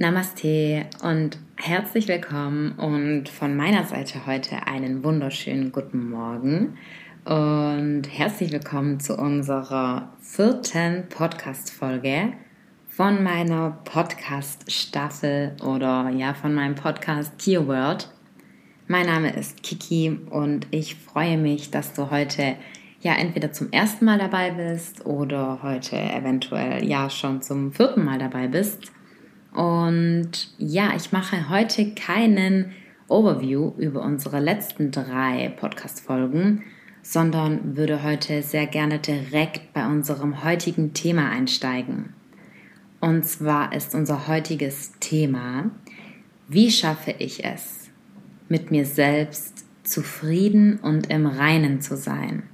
Namaste und herzlich willkommen und von meiner Seite heute einen wunderschönen guten Morgen und herzlich willkommen zu unserer vierten Podcast-Folge von meiner Podcast-Staffel oder ja von meinem Podcast Keyword. Mein Name ist Kiki und ich freue mich, dass du heute ja entweder zum ersten Mal dabei bist oder heute eventuell ja schon zum vierten Mal dabei bist und ja, ich mache heute keinen Overview über unsere letzten drei Podcast-Folgen, sondern würde heute sehr gerne direkt bei unserem heutigen Thema einsteigen. Und zwar ist unser heutiges Thema, wie schaffe ich es, mit mir selbst zufrieden und im Reinen zu sein?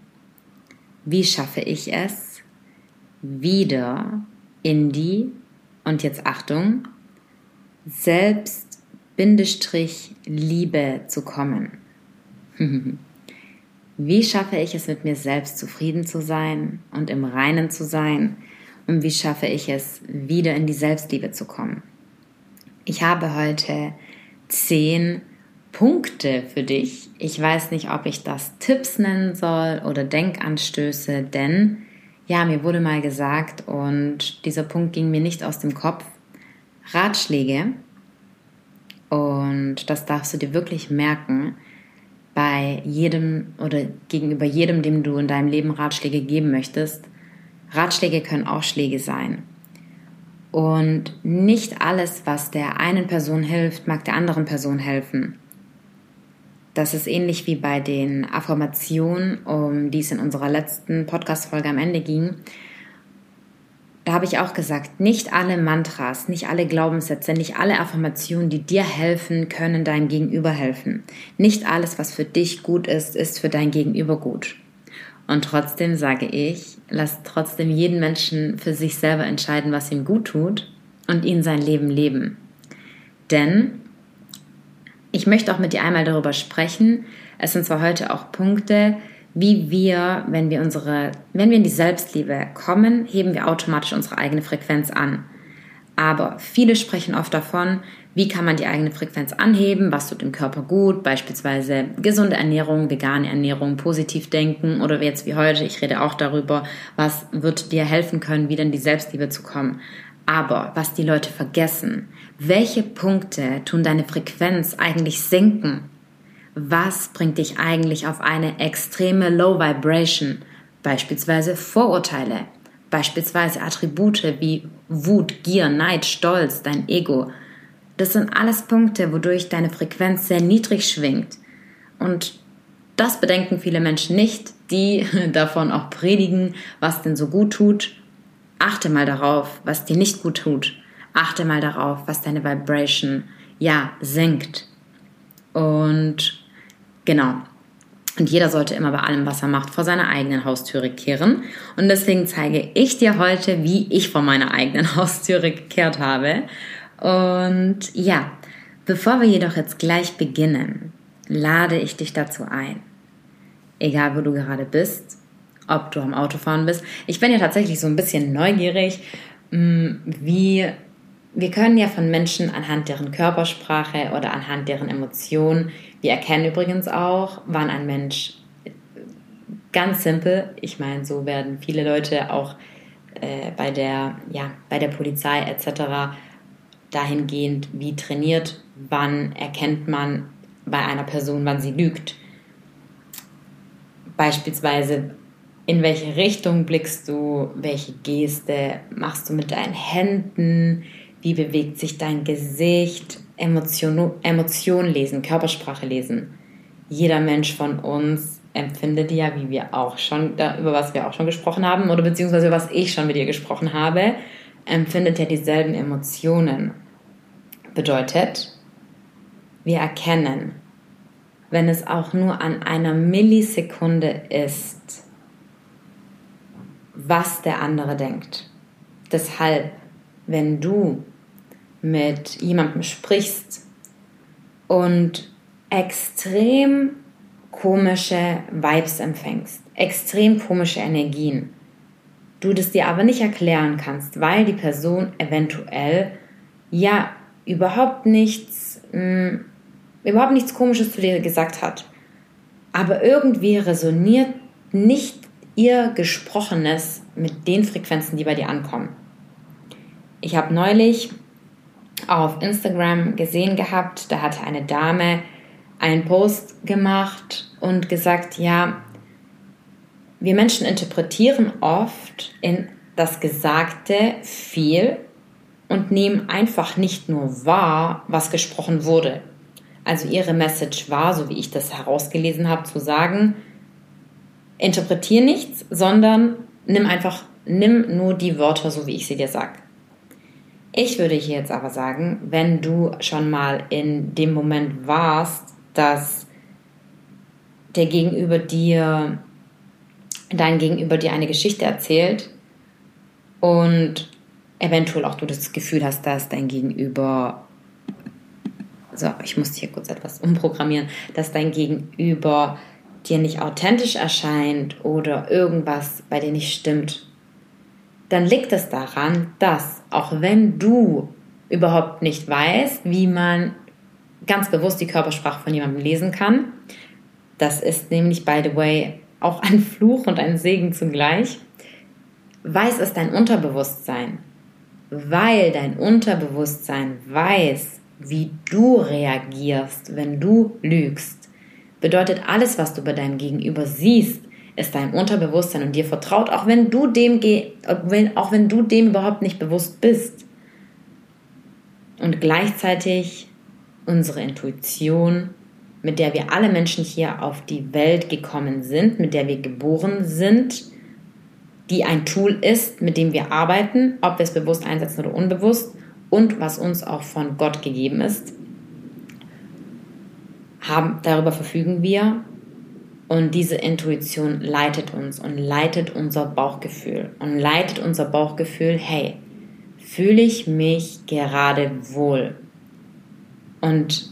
Wie schaffe ich es, wieder in die und jetzt Achtung, selbst Bindestrich Liebe zu kommen. wie schaffe ich es, mit mir selbst zufrieden zu sein und im Reinen zu sein? Und wie schaffe ich es, wieder in die Selbstliebe zu kommen? Ich habe heute zehn Punkte für dich. Ich weiß nicht, ob ich das Tipps nennen soll oder Denkanstöße, denn ja, mir wurde mal gesagt und dieser Punkt ging mir nicht aus dem Kopf. Ratschläge, und das darfst du dir wirklich merken, bei jedem oder gegenüber jedem, dem du in deinem Leben Ratschläge geben möchtest. Ratschläge können auch Schläge sein. Und nicht alles, was der einen Person hilft, mag der anderen Person helfen. Das ist ähnlich wie bei den Affirmationen, um die es in unserer letzten Podcast-Folge am Ende ging. Da habe ich auch gesagt, nicht alle Mantras, nicht alle Glaubenssätze, nicht alle Affirmationen, die dir helfen, können deinem Gegenüber helfen. Nicht alles, was für dich gut ist, ist für dein Gegenüber gut. Und trotzdem sage ich, lass trotzdem jeden Menschen für sich selber entscheiden, was ihm gut tut und ihn sein Leben leben. Denn ich möchte auch mit dir einmal darüber sprechen. Es sind zwar heute auch Punkte, wie wir, wenn wir unsere, wenn wir in die Selbstliebe kommen, heben wir automatisch unsere eigene Frequenz an. Aber viele sprechen oft davon, wie kann man die eigene Frequenz anheben, was tut dem Körper gut, beispielsweise gesunde Ernährung, vegane Ernährung, positiv denken oder jetzt wie heute, ich rede auch darüber, was wird dir helfen können, wieder in die Selbstliebe zu kommen. Aber was die Leute vergessen, welche Punkte tun deine Frequenz eigentlich senken? Was bringt dich eigentlich auf eine extreme Low Vibration? Beispielsweise Vorurteile, beispielsweise Attribute wie Wut, Gier, Neid, Stolz, dein Ego. Das sind alles Punkte, wodurch deine Frequenz sehr niedrig schwingt. Und das bedenken viele Menschen nicht, die davon auch predigen, was denn so gut tut Achte mal darauf, was dir nicht gut tut. Achte mal darauf, was deine Vibration ja senkt. Und genau. Und jeder sollte immer bei allem, was er macht, vor seiner eigenen Haustüre kehren. Und deswegen zeige ich dir heute, wie ich vor meiner eigenen Haustüre gekehrt habe. Und ja, bevor wir jedoch jetzt gleich beginnen, lade ich dich dazu ein. Egal wo du gerade bist, ob du am Autofahren bist. Ich bin ja tatsächlich so ein bisschen neugierig, mm, wie wir können ja von Menschen anhand deren Körpersprache oder anhand deren Emotionen, wir erkennen übrigens auch, wann ein Mensch ganz simpel, ich meine, so werden viele Leute auch äh, bei der ja bei der Polizei etc. dahingehend wie trainiert, wann erkennt man bei einer Person, wann sie lügt. Beispielsweise in welche Richtung blickst du, welche Geste machst du mit deinen Händen, wie bewegt sich dein Gesicht, Emotion, Emotion lesen, Körpersprache lesen. Jeder Mensch von uns empfindet ja, wie wir auch schon, über was wir auch schon gesprochen haben, oder beziehungsweise was ich schon mit dir gesprochen habe, empfindet ja dieselben Emotionen. Bedeutet, wir erkennen, wenn es auch nur an einer Millisekunde ist, was der andere denkt. Deshalb, wenn du mit jemandem sprichst und extrem komische Vibes empfängst, extrem komische Energien. Du das dir aber nicht erklären kannst, weil die Person eventuell ja überhaupt nichts, mh, hm, überhaupt nichts Komisches zu dir gesagt hat. Aber irgendwie resoniert nicht ihr Gesprochenes mit den Frequenzen, die bei dir ankommen. Ich habe neulich auf Instagram gesehen gehabt, da hatte eine Dame einen Post gemacht und gesagt, ja, wir Menschen interpretieren oft in das Gesagte viel und nehmen einfach nicht nur wahr, was gesprochen wurde. Also ihre Message war, so wie ich das herausgelesen habe, zu sagen, interpretier nichts, sondern nimm einfach, nimm nur die Wörter, so wie ich sie dir sage. Ich würde hier jetzt aber sagen, wenn du schon mal in dem Moment warst, dass der Gegenüber dir, dein Gegenüber dir eine Geschichte erzählt und eventuell auch du das Gefühl hast, dass dein Gegenüber, so, ich muss hier kurz etwas umprogrammieren, dass dein Gegenüber dir nicht authentisch erscheint oder irgendwas bei dir nicht stimmt, dann liegt es daran, dass auch wenn du überhaupt nicht weißt, wie man ganz bewusst die Körpersprache von jemandem lesen kann, das ist nämlich, by the way, auch ein Fluch und ein Segen zugleich, weiß es dein Unterbewusstsein, weil dein Unterbewusstsein weiß, wie du reagierst, wenn du lügst. Bedeutet alles, was du bei deinem Gegenüber siehst, ist deinem Unterbewusstsein und dir vertraut, auch wenn du dem, auch wenn du dem überhaupt nicht bewusst bist. Und gleichzeitig unsere Intuition, mit der wir alle Menschen hier auf die Welt gekommen sind, mit der wir geboren sind, die ein Tool ist, mit dem wir arbeiten, ob wir es bewusst einsetzen oder unbewusst und was uns auch von Gott gegeben ist. Haben, darüber verfügen wir und diese Intuition leitet uns und leitet unser Bauchgefühl und leitet unser Bauchgefühl, hey, fühle ich mich gerade wohl? Und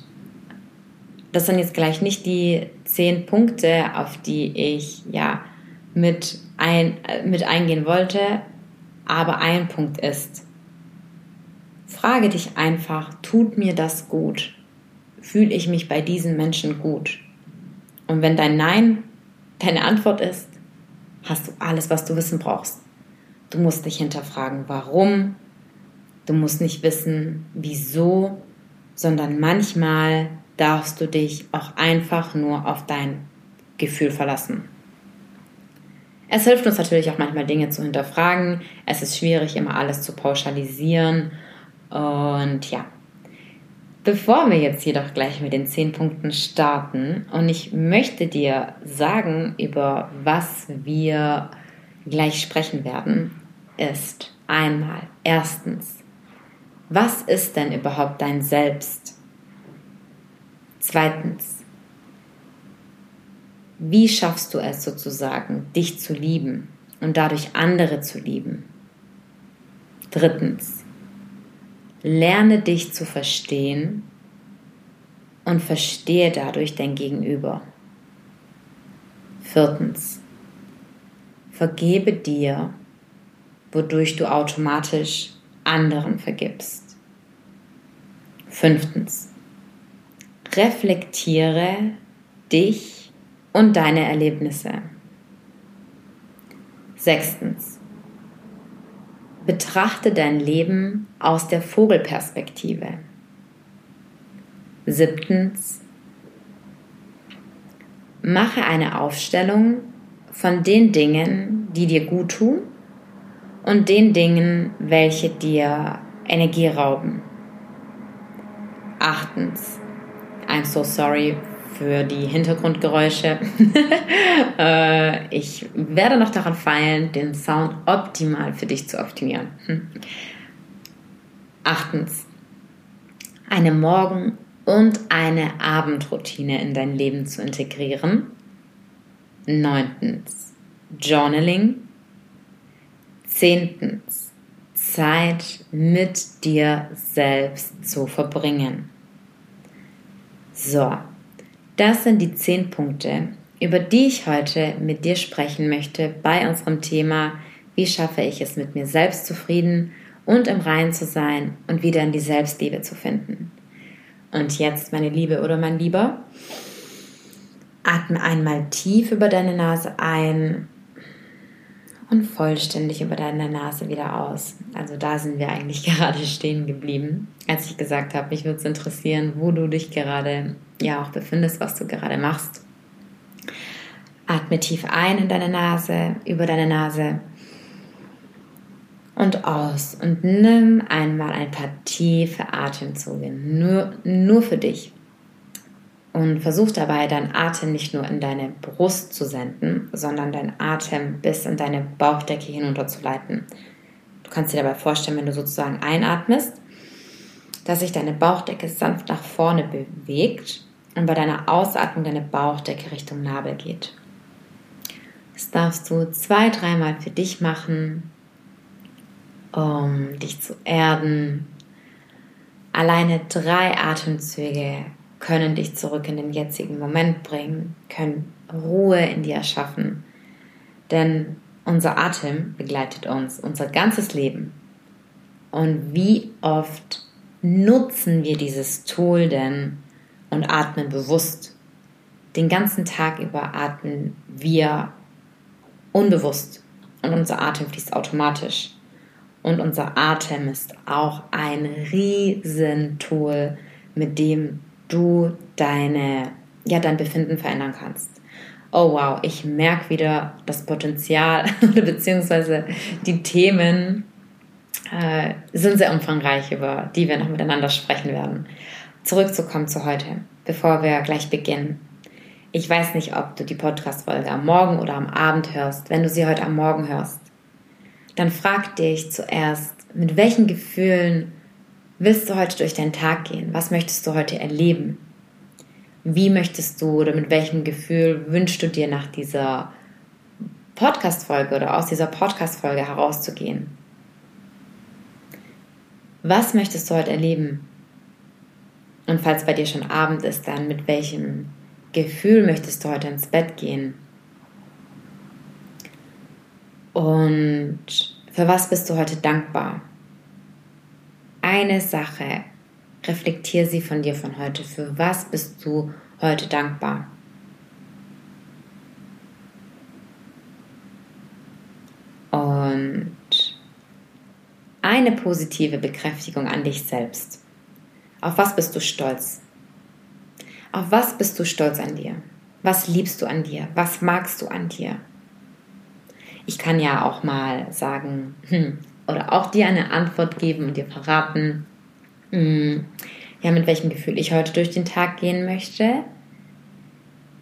das sind jetzt gleich nicht die zehn Punkte, auf die ich ja mit, ein, mit eingehen wollte, aber ein Punkt ist, frage dich einfach, tut mir das gut? Fühle ich mich bei diesen Menschen gut? Und wenn dein Nein deine Antwort ist, hast du alles, was du wissen brauchst. Du musst dich hinterfragen, warum. Du musst nicht wissen, wieso, sondern manchmal darfst du dich auch einfach nur auf dein Gefühl verlassen. Es hilft uns natürlich auch manchmal Dinge zu hinterfragen. Es ist schwierig, immer alles zu pauschalisieren. Und ja, Bevor wir jetzt jedoch gleich mit den zehn Punkten starten und ich möchte dir sagen, über was wir gleich sprechen werden, ist einmal erstens, was ist denn überhaupt dein Selbst? Zweitens, wie schaffst du es sozusagen, dich zu lieben und dadurch andere zu lieben? Drittens, Lerne dich zu verstehen und verstehe dadurch dein Gegenüber. Viertens. Vergebe dir, wodurch du automatisch anderen vergibst. Fünftens. Reflektiere dich und deine Erlebnisse. Sechstens. Betrachte dein Leben aus der Vogelperspektive. Siebtens. Mache eine Aufstellung von den Dingen, die dir gut tun und den Dingen, welche dir Energie rauben. Achtens. I'm so sorry für die Hintergrundgeräusche. Äh, ich werde noch daran feilen, den Sound optimal für dich zu optimieren. Achtens, eine Morgen- und eine Abendroutine in dein Leben zu integrieren. Neuntens, Journaling. Zehntens, Zeit mit dir selbst zu verbringen. So, das sind die zehn Punkte, über die ich heute mit dir sprechen möchte bei unserem Thema, wie schaffe ich es mit mir selbst zufrieden und im Reinen zu sein und wieder in die Selbstliebe zu finden. Und jetzt, meine Liebe oder mein Lieber, atme einmal tief über deine Nase ein und vollständig über deine Nase wieder aus. Also da sind wir eigentlich gerade stehen geblieben, als ich gesagt habe, mich würde es interessieren, wo du dich gerade ja auch befindest, was du gerade machst. Atme tief ein in deine Nase, über deine Nase und aus und nimm einmal ein paar tiefe Atemzüge, nur, nur für dich. Und versuch dabei, deinen Atem nicht nur in deine Brust zu senden, sondern deinen Atem bis in deine Bauchdecke hinunterzuleiten. Du kannst dir dabei vorstellen, wenn du sozusagen einatmest, dass sich deine Bauchdecke sanft nach vorne bewegt und bei deiner Ausatmung deine Bauchdecke Richtung Nabel geht. Das darfst du zwei, dreimal für dich machen, um dich zu erden. Alleine drei Atemzüge können dich zurück in den jetzigen Moment bringen, können Ruhe in dir erschaffen. Denn unser Atem begleitet uns unser ganzes Leben. Und wie oft nutzen wir dieses Tool denn und atmen bewusst? Den ganzen Tag über atmen wir unbewusst und unser Atem fließt automatisch. Und unser Atem ist auch ein Riesentool, mit dem du deine, ja, dein Befinden verändern kannst. Oh wow, ich merke wieder das Potenzial beziehungsweise die Themen äh, sind sehr umfangreich, über die wir noch miteinander sprechen werden. Zurückzukommen zu heute, bevor wir gleich beginnen. Ich weiß nicht, ob du die Podcast-Folge am Morgen oder am Abend hörst. Wenn du sie heute am Morgen hörst, dann frag dich zuerst, mit welchen Gefühlen willst du heute durch deinen Tag gehen? Was möchtest du heute erleben? Wie möchtest du oder mit welchem Gefühl wünschst du dir nach dieser Podcast-Folge oder aus dieser Podcast-Folge herauszugehen? Was möchtest du heute erleben? Und falls bei dir schon Abend ist, dann mit welchem Gefühl möchtest du heute ins Bett gehen? Und für was bist du heute dankbar? Eine Sache, reflektier sie von dir von heute. Für was bist du heute dankbar? Und eine positive Bekräftigung an dich selbst. Auf was bist du stolz? Auf was bist du stolz an dir? Was liebst du an dir? Was magst du an dir? Ich kann ja auch mal sagen, hm, oder auch dir eine Antwort geben und dir verraten, hm, ja, mit welchem Gefühl ich heute durch den Tag gehen möchte.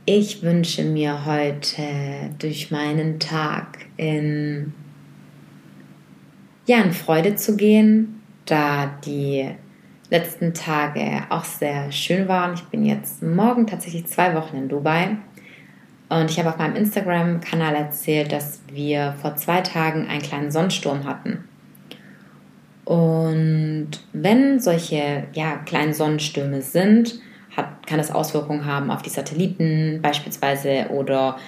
Ich wünsche mir heute durch meinen Tag in, ja, in Freude zu gehen, da die letzten Tage auch sehr schön waren. Ich bin jetzt morgen tatsächlich zwei Wochen in Dubai. Und ich habe auf meinem Instagram-Kanal erzählt, dass wir vor zwei Tagen einen kleinen Sonnensturm hatten. Und wenn solche ja, kleinen Sonnenstürme sind, hat, kann das Auswirkungen haben auf die Satelliten beispielsweise oder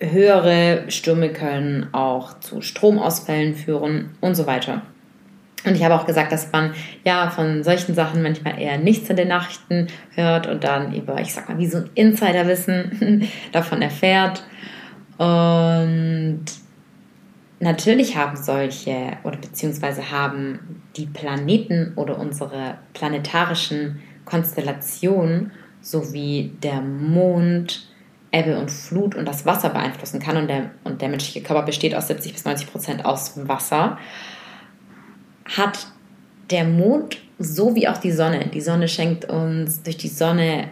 höhere Stürme können auch zu Stromausfällen führen und so weiter. Und ich habe auch gesagt, dass man ja von solchen Sachen manchmal eher nichts in den Nachrichten hört und dann über, ich sag mal, wie so ein Insiderwissen davon erfährt. Und natürlich haben solche oder beziehungsweise haben die Planeten oder unsere planetarischen Konstellationen sowie der Mond Ebbe und Flut und das Wasser beeinflussen kann und der, und der menschliche Körper besteht aus 70 bis 90 Prozent aus Wasser hat der Mond so wie auch die Sonne. Die Sonne schenkt uns durch die Sonne,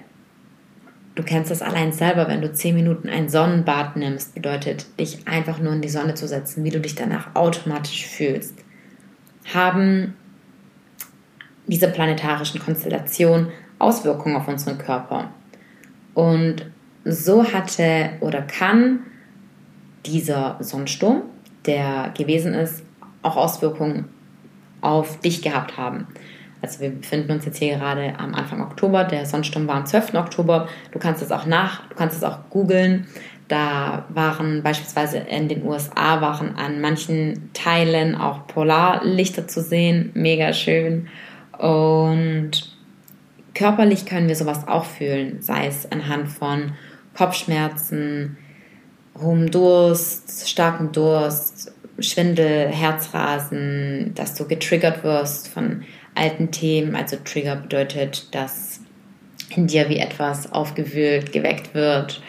du kennst das allein selber, wenn du zehn Minuten ein Sonnenbad nimmst, bedeutet, dich einfach nur in die Sonne zu setzen, wie du dich danach automatisch fühlst. Haben diese planetarischen Konstellationen Auswirkungen auf unseren Körper. Und so hatte oder kann dieser Sonnensturm, der gewesen ist, auch Auswirkungen auf dich gehabt haben. Also wir befinden uns jetzt hier gerade am Anfang Oktober, der Sonnensturm war am 12. Oktober. Du kannst es auch nach, du kannst es auch googeln. Da waren beispielsweise in den USA waren an manchen Teilen auch Polarlichter zu sehen, mega schön. Und körperlich können wir sowas auch fühlen, sei es anhand von Kopfschmerzen, hohem Durst, starkem Durst, Schwindel, Herzrasen, dass du getriggert wirst von alten Themen. Also Trigger bedeutet, dass in dir wie etwas aufgewühlt, geweckt wird.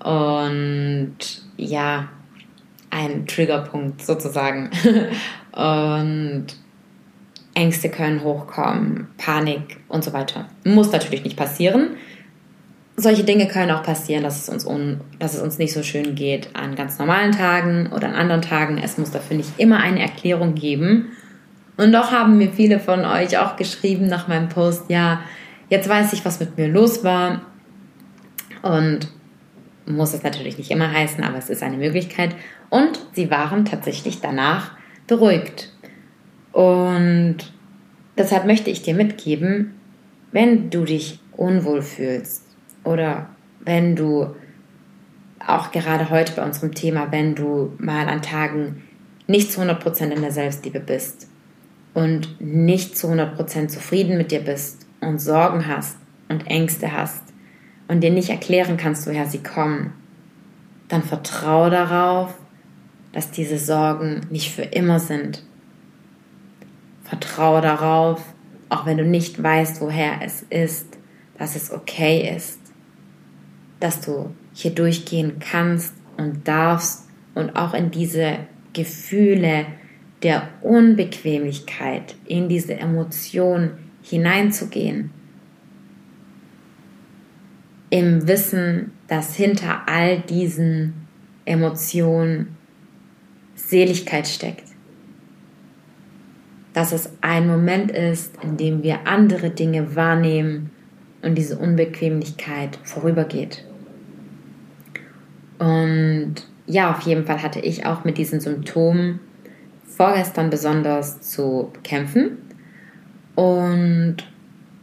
Und ja, ein Triggerpunkt sozusagen. und Ängste können hochkommen, Panik und so weiter. Muss natürlich nicht passieren. Solche Dinge können auch passieren, dass es, uns un, dass es uns nicht so schön geht an ganz normalen Tagen oder an anderen Tagen. Es muss dafür nicht immer eine Erklärung geben. Und doch haben mir viele von euch auch geschrieben nach meinem Post, ja, jetzt weiß ich, was mit mir los war. Und muss es natürlich nicht immer heißen, aber es ist eine Möglichkeit. Und sie waren tatsächlich danach beruhigt. Und deshalb möchte ich dir mitgeben, wenn du dich unwohl fühlst oder wenn du auch gerade heute bei unserem Thema, wenn du mal an Tagen nicht zu 100% in der Selbstliebe bist und nicht zu 100% zufrieden mit dir bist und Sorgen hast und Ängste hast und dir nicht erklären kannst, woher sie kommen, dann vertraue darauf, dass diese Sorgen nicht für immer sind. Vertraue darauf, auch wenn du nicht weißt, woher es ist, dass es okay ist, dass du hier durchgehen kannst und darfst und auch in diese Gefühle der Unbequemlichkeit, in diese Emotion hineinzugehen. Im Wissen, dass hinter all diesen Emotionen Seligkeit steckt. Dass es ein Moment ist, in dem wir andere Dinge wahrnehmen und diese Unbequemlichkeit vorübergeht. Und ja, auf jeden Fall hatte ich auch mit diesen Symptomen vorgestern besonders zu kämpfen und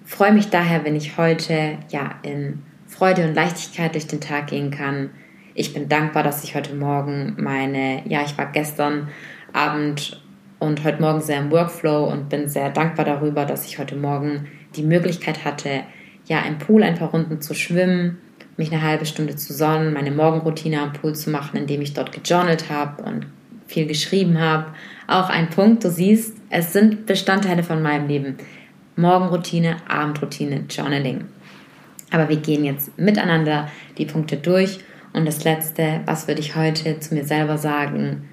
freue mich daher, wenn ich heute ja in Freude und Leichtigkeit durch den Tag gehen kann. Ich bin dankbar, dass ich heute Morgen meine, ja, ich war gestern Abend und heute Morgen sehr im Workflow und bin sehr dankbar darüber, dass ich heute Morgen die Möglichkeit hatte, ja, im Pool ein paar Runden zu schwimmen, mich eine halbe Stunde zu sonnen, meine Morgenroutine am Pool zu machen, indem ich dort gejournalt habe und viel geschrieben habe. Auch ein Punkt, du siehst, es sind Bestandteile von meinem Leben. Morgenroutine, Abendroutine, Journaling. Aber wir gehen jetzt miteinander die Punkte durch. Und das Letzte, was würde ich heute zu mir selber sagen?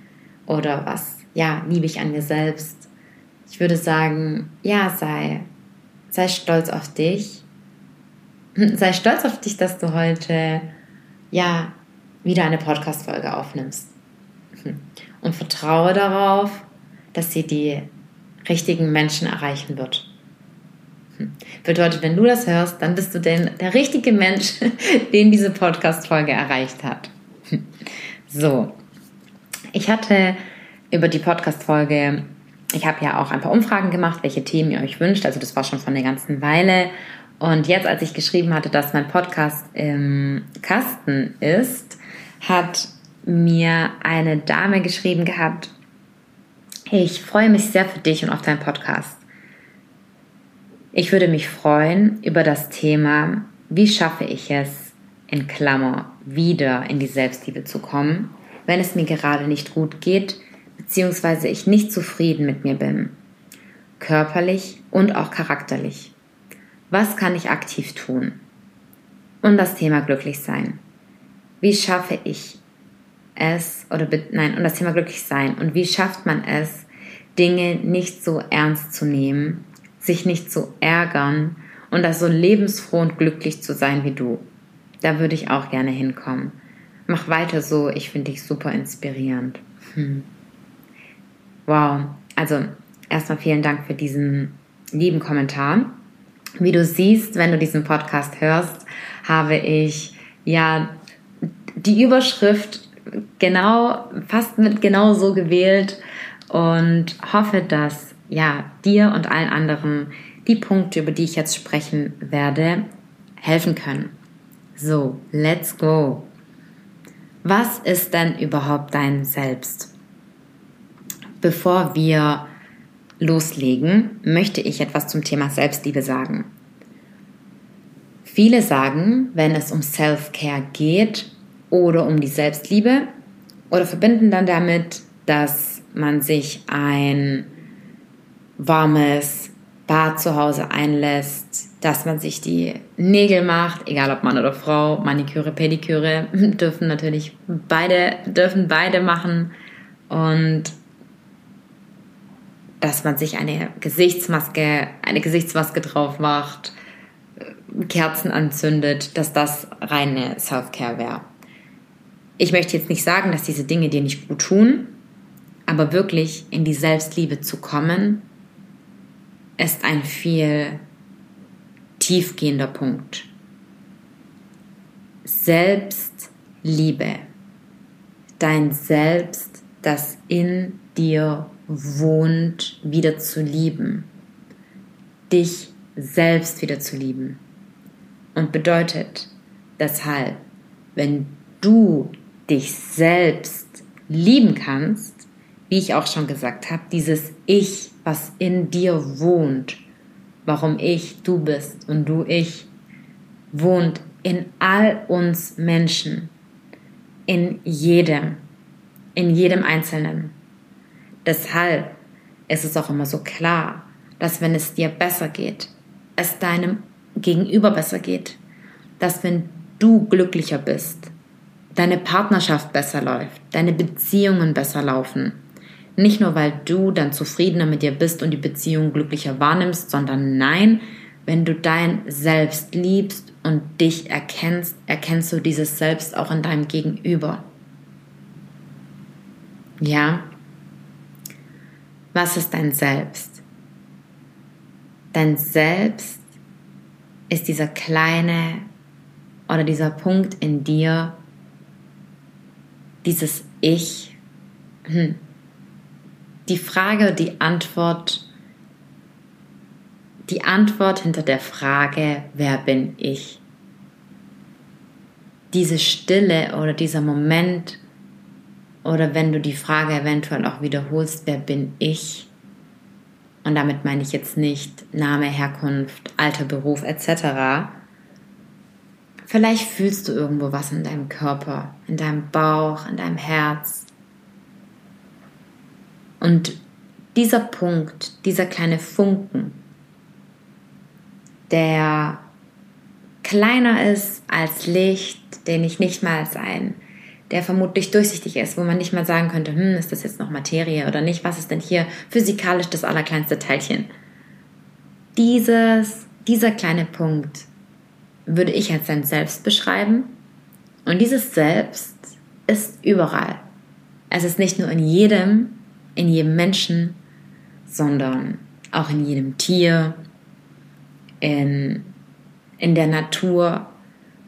Oder was, ja, liebe ich an mir selbst? Ich würde sagen, ja, sei, sei stolz auf dich. Sei stolz auf dich, dass du heute, ja, wieder eine Podcast-Folge aufnimmst. Und vertraue darauf, dass sie die richtigen Menschen erreichen wird. Hm. Bedeutet, wenn du das hörst, dann bist du denn der richtige Mensch, den diese Podcast-Folge erreicht hat. So, ich hatte über die Podcast-Folge, ich habe ja auch ein paar Umfragen gemacht, welche Themen ihr euch wünscht. Also das war schon von der ganzen Weile. Und jetzt, als ich geschrieben hatte, dass mein Podcast im Kasten ist, hat mir eine Dame geschrieben gehabt, ich freue mich sehr für dich und auf deinen Podcast. Ich würde mich freuen über das Thema, wie schaffe ich es, in Klammer, wieder in die Selbstliebe zu kommen, wenn es mir gerade nicht gut geht, beziehungsweise ich nicht zufrieden mit mir bin. Körperlich und auch charakterlich. Was kann ich aktiv tun? Und das Thema glücklich sein. Wie schaffe ich es, oder nein, und das Thema glücklich sein. Und wie schafft man es, Dinge nicht so ernst zu nehmen, sich nicht zu ärgern und das so lebensfroh und glücklich zu sein wie du. Da würde ich auch gerne hinkommen. Mach weiter so, ich finde dich super inspirierend. Hm. Wow, also erstmal vielen Dank für diesen lieben Kommentar. Wie du siehst, wenn du diesen Podcast hörst, habe ich ja die Überschrift genau, fast mit genau so gewählt und hoffe, dass ja dir und allen anderen die Punkte, über die ich jetzt sprechen werde, helfen können. So, let's go. Was ist denn überhaupt dein Selbst? Bevor wir loslegen, möchte ich etwas zum Thema Selbstliebe sagen. Viele sagen, wenn es um Self-Care geht oder um die Selbstliebe, oder verbinden dann damit, dass man sich ein warmes Bad zu Hause einlässt, dass man sich die Nägel macht, egal ob Mann oder Frau, Maniküre, Pediküre dürfen natürlich beide dürfen beide machen und dass man sich eine Gesichtsmaske eine Gesichtsmaske drauf macht, Kerzen anzündet, dass das reine Self-Care wäre. Ich möchte jetzt nicht sagen, dass diese Dinge dir nicht gut tun, aber wirklich in die Selbstliebe zu kommen, ist ein viel tiefgehender Punkt. Selbstliebe. Dein Selbst, das in dir wohnt, wieder zu lieben. Dich selbst wieder zu lieben. Und bedeutet deshalb, wenn du dich selbst lieben kannst, wie ich auch schon gesagt habe, dieses Ich, was in dir wohnt, warum ich du bist und du ich, wohnt in all uns Menschen, in jedem, in jedem Einzelnen. Deshalb ist es auch immer so klar, dass wenn es dir besser geht, es deinem Gegenüber besser geht, dass wenn du glücklicher bist, deine Partnerschaft besser läuft, deine Beziehungen besser laufen, nicht nur, weil du dann zufriedener mit dir bist und die Beziehung glücklicher wahrnimmst, sondern nein, wenn du dein Selbst liebst und dich erkennst, erkennst du dieses Selbst auch in deinem Gegenüber. Ja? Was ist dein Selbst? Dein Selbst ist dieser kleine oder dieser Punkt in dir, dieses Ich, hm, die Frage, die Antwort, die Antwort hinter der Frage, wer bin ich? Diese Stille oder dieser Moment oder wenn du die Frage eventuell auch wiederholst, wer bin ich? Und damit meine ich jetzt nicht Name, Herkunft, Alter, Beruf etc. Vielleicht fühlst du irgendwo was in deinem Körper, in deinem Bauch, in deinem Herz. Und dieser Punkt, dieser kleine Funken, der kleiner ist als Licht, den ich nicht mal sein, der vermutlich durchsichtig ist, wo man nicht mal sagen könnte, hm, ist das jetzt noch Materie oder nicht? Was ist denn hier physikalisch das allerkleinste Teilchen? Dieses, dieser kleine Punkt würde ich als sein Selbst beschreiben. Und dieses Selbst ist überall. Es ist nicht nur in jedem, in jedem Menschen, sondern auch in jedem Tier, in, in der Natur,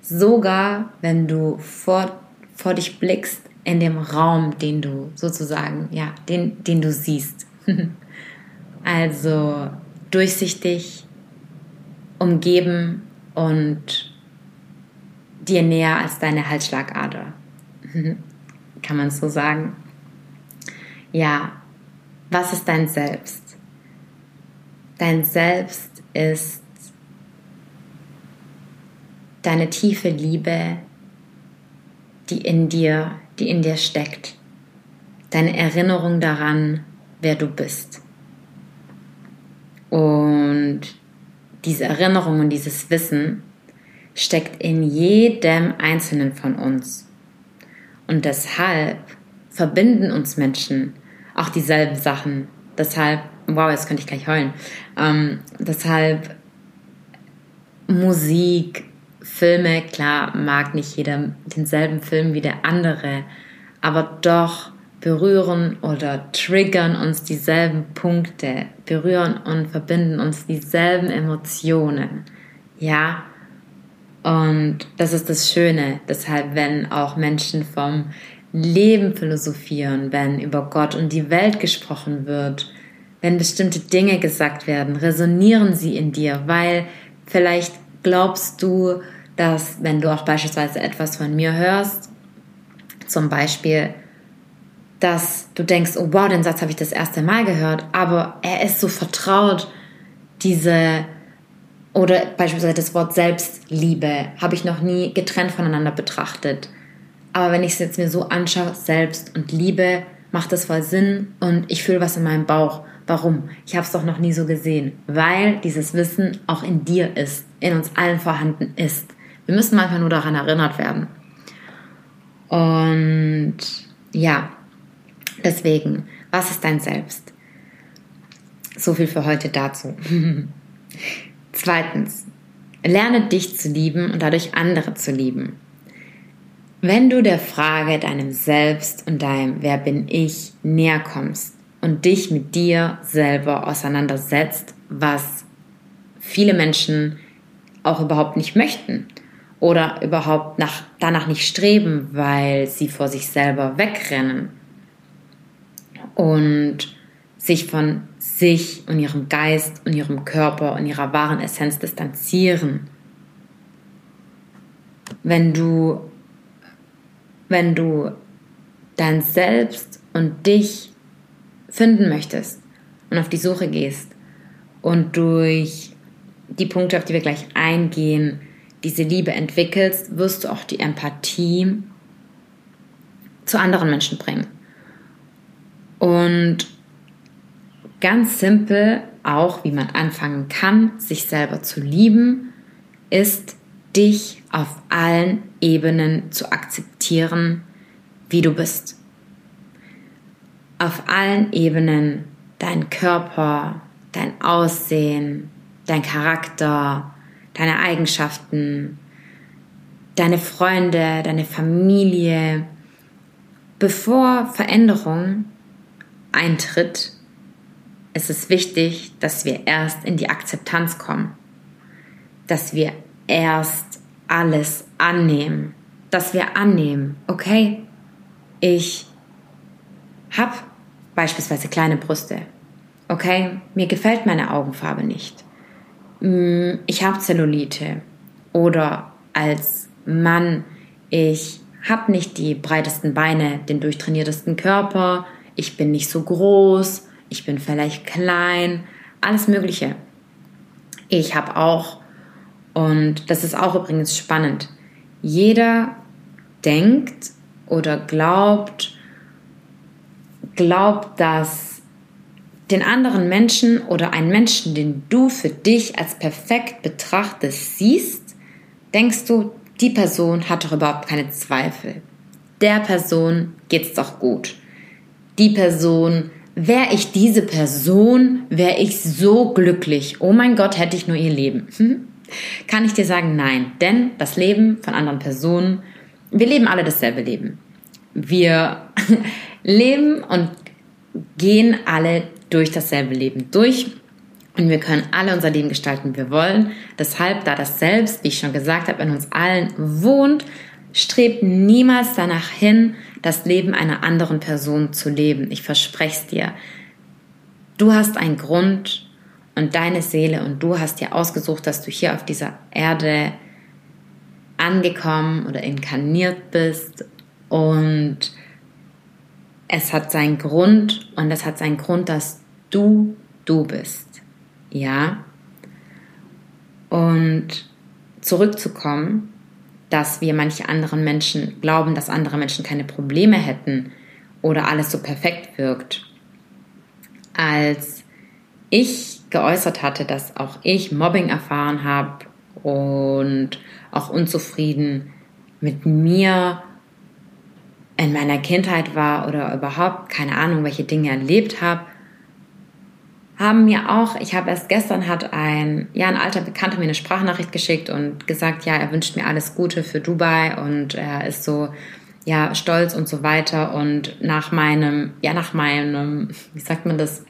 sogar wenn du vor, vor dich blickst in dem Raum, den du sozusagen, ja, den, den du siehst. also durchsichtig, umgeben und dir näher als deine Halsschlagader. Kann man so sagen? Ja, was ist dein Selbst? Dein Selbst ist deine tiefe Liebe, die in dir, die in dir steckt. Deine Erinnerung daran, wer du bist. Und diese Erinnerung und dieses Wissen steckt in jedem Einzelnen von uns. Und deshalb verbinden uns Menschen auch dieselben Sachen. Deshalb, wow, jetzt könnte ich gleich heulen. Ähm, deshalb Musik, Filme, klar mag nicht jeder denselben Film wie der andere, aber doch berühren oder triggern uns dieselben Punkte, berühren und verbinden uns dieselben Emotionen. Ja, und das ist das Schöne. Deshalb, wenn auch Menschen vom Leben philosophieren, wenn über Gott und die Welt gesprochen wird, wenn bestimmte Dinge gesagt werden, resonieren sie in dir, weil vielleicht glaubst du, dass wenn du auch beispielsweise etwas von mir hörst, zum Beispiel, dass du denkst, oh wow, den Satz habe ich das erste Mal gehört, aber er ist so vertraut, diese oder beispielsweise das Wort Selbstliebe habe ich noch nie getrennt voneinander betrachtet. Aber wenn ich es jetzt mir so anschaue, Selbst und Liebe, macht das voll Sinn und ich fühle was in meinem Bauch. Warum? Ich habe es doch noch nie so gesehen. Weil dieses Wissen auch in dir ist, in uns allen vorhanden ist. Wir müssen manchmal nur daran erinnert werden. Und ja, deswegen, was ist dein Selbst? So viel für heute dazu. Zweitens, lerne dich zu lieben und dadurch andere zu lieben. Wenn du der Frage deinem Selbst und deinem Wer bin ich näher kommst und dich mit dir selber auseinandersetzt, was viele Menschen auch überhaupt nicht möchten oder überhaupt nach, danach nicht streben, weil sie vor sich selber wegrennen und sich von sich und ihrem Geist und ihrem Körper und ihrer wahren Essenz distanzieren. Wenn du wenn du dein Selbst und dich finden möchtest und auf die Suche gehst und durch die Punkte, auf die wir gleich eingehen, diese Liebe entwickelst, wirst du auch die Empathie zu anderen Menschen bringen. Und ganz simpel auch, wie man anfangen kann, sich selber zu lieben, ist dich auf allen Ebenen zu akzeptieren, wie du bist. Auf allen Ebenen dein Körper, dein Aussehen, dein Charakter, deine Eigenschaften, deine Freunde, deine Familie. Bevor Veränderung eintritt, ist es wichtig, dass wir erst in die Akzeptanz kommen, dass wir erst alles annehmen, dass wir annehmen, okay, ich habe beispielsweise kleine Brüste, okay, mir gefällt meine Augenfarbe nicht, ich habe Zellulite oder als Mann, ich habe nicht die breitesten Beine, den durchtrainiertesten Körper, ich bin nicht so groß, ich bin vielleicht klein, alles Mögliche. Ich habe auch und das ist auch übrigens spannend. Jeder denkt oder glaubt, glaubt, dass den anderen Menschen oder einen Menschen, den du für dich als perfekt betrachtest, siehst, denkst du, die Person hat doch überhaupt keine Zweifel. Der Person geht's doch gut. Die Person, wäre ich diese Person, wäre ich so glücklich. Oh mein Gott, hätte ich nur ihr Leben. Hm? kann ich dir sagen, nein. Denn das Leben von anderen Personen, wir leben alle dasselbe Leben. Wir leben und gehen alle durch dasselbe Leben durch. Und wir können alle unser Leben gestalten, wie wir wollen. Deshalb, da das Selbst, wie ich schon gesagt habe, in uns allen wohnt, strebt niemals danach hin, das Leben einer anderen Person zu leben. Ich verspreche es dir. Du hast einen Grund, und deine Seele und du hast dir ausgesucht, dass du hier auf dieser Erde angekommen oder inkarniert bist und es hat seinen Grund und es hat seinen Grund, dass du du bist. Ja? Und zurückzukommen, dass wir manche anderen Menschen glauben, dass andere Menschen keine Probleme hätten oder alles so perfekt wirkt. Als ich geäußert hatte, dass auch ich Mobbing erfahren habe und auch unzufrieden mit mir in meiner Kindheit war oder überhaupt keine Ahnung, welche Dinge erlebt habe, haben mir auch, ich habe erst gestern hat ein, ja, ein alter Bekannter mir eine Sprachnachricht geschickt und gesagt, ja, er wünscht mir alles Gute für Dubai und er ist so, ja, stolz und so weiter und nach meinem, ja, nach meinem, wie sagt man das,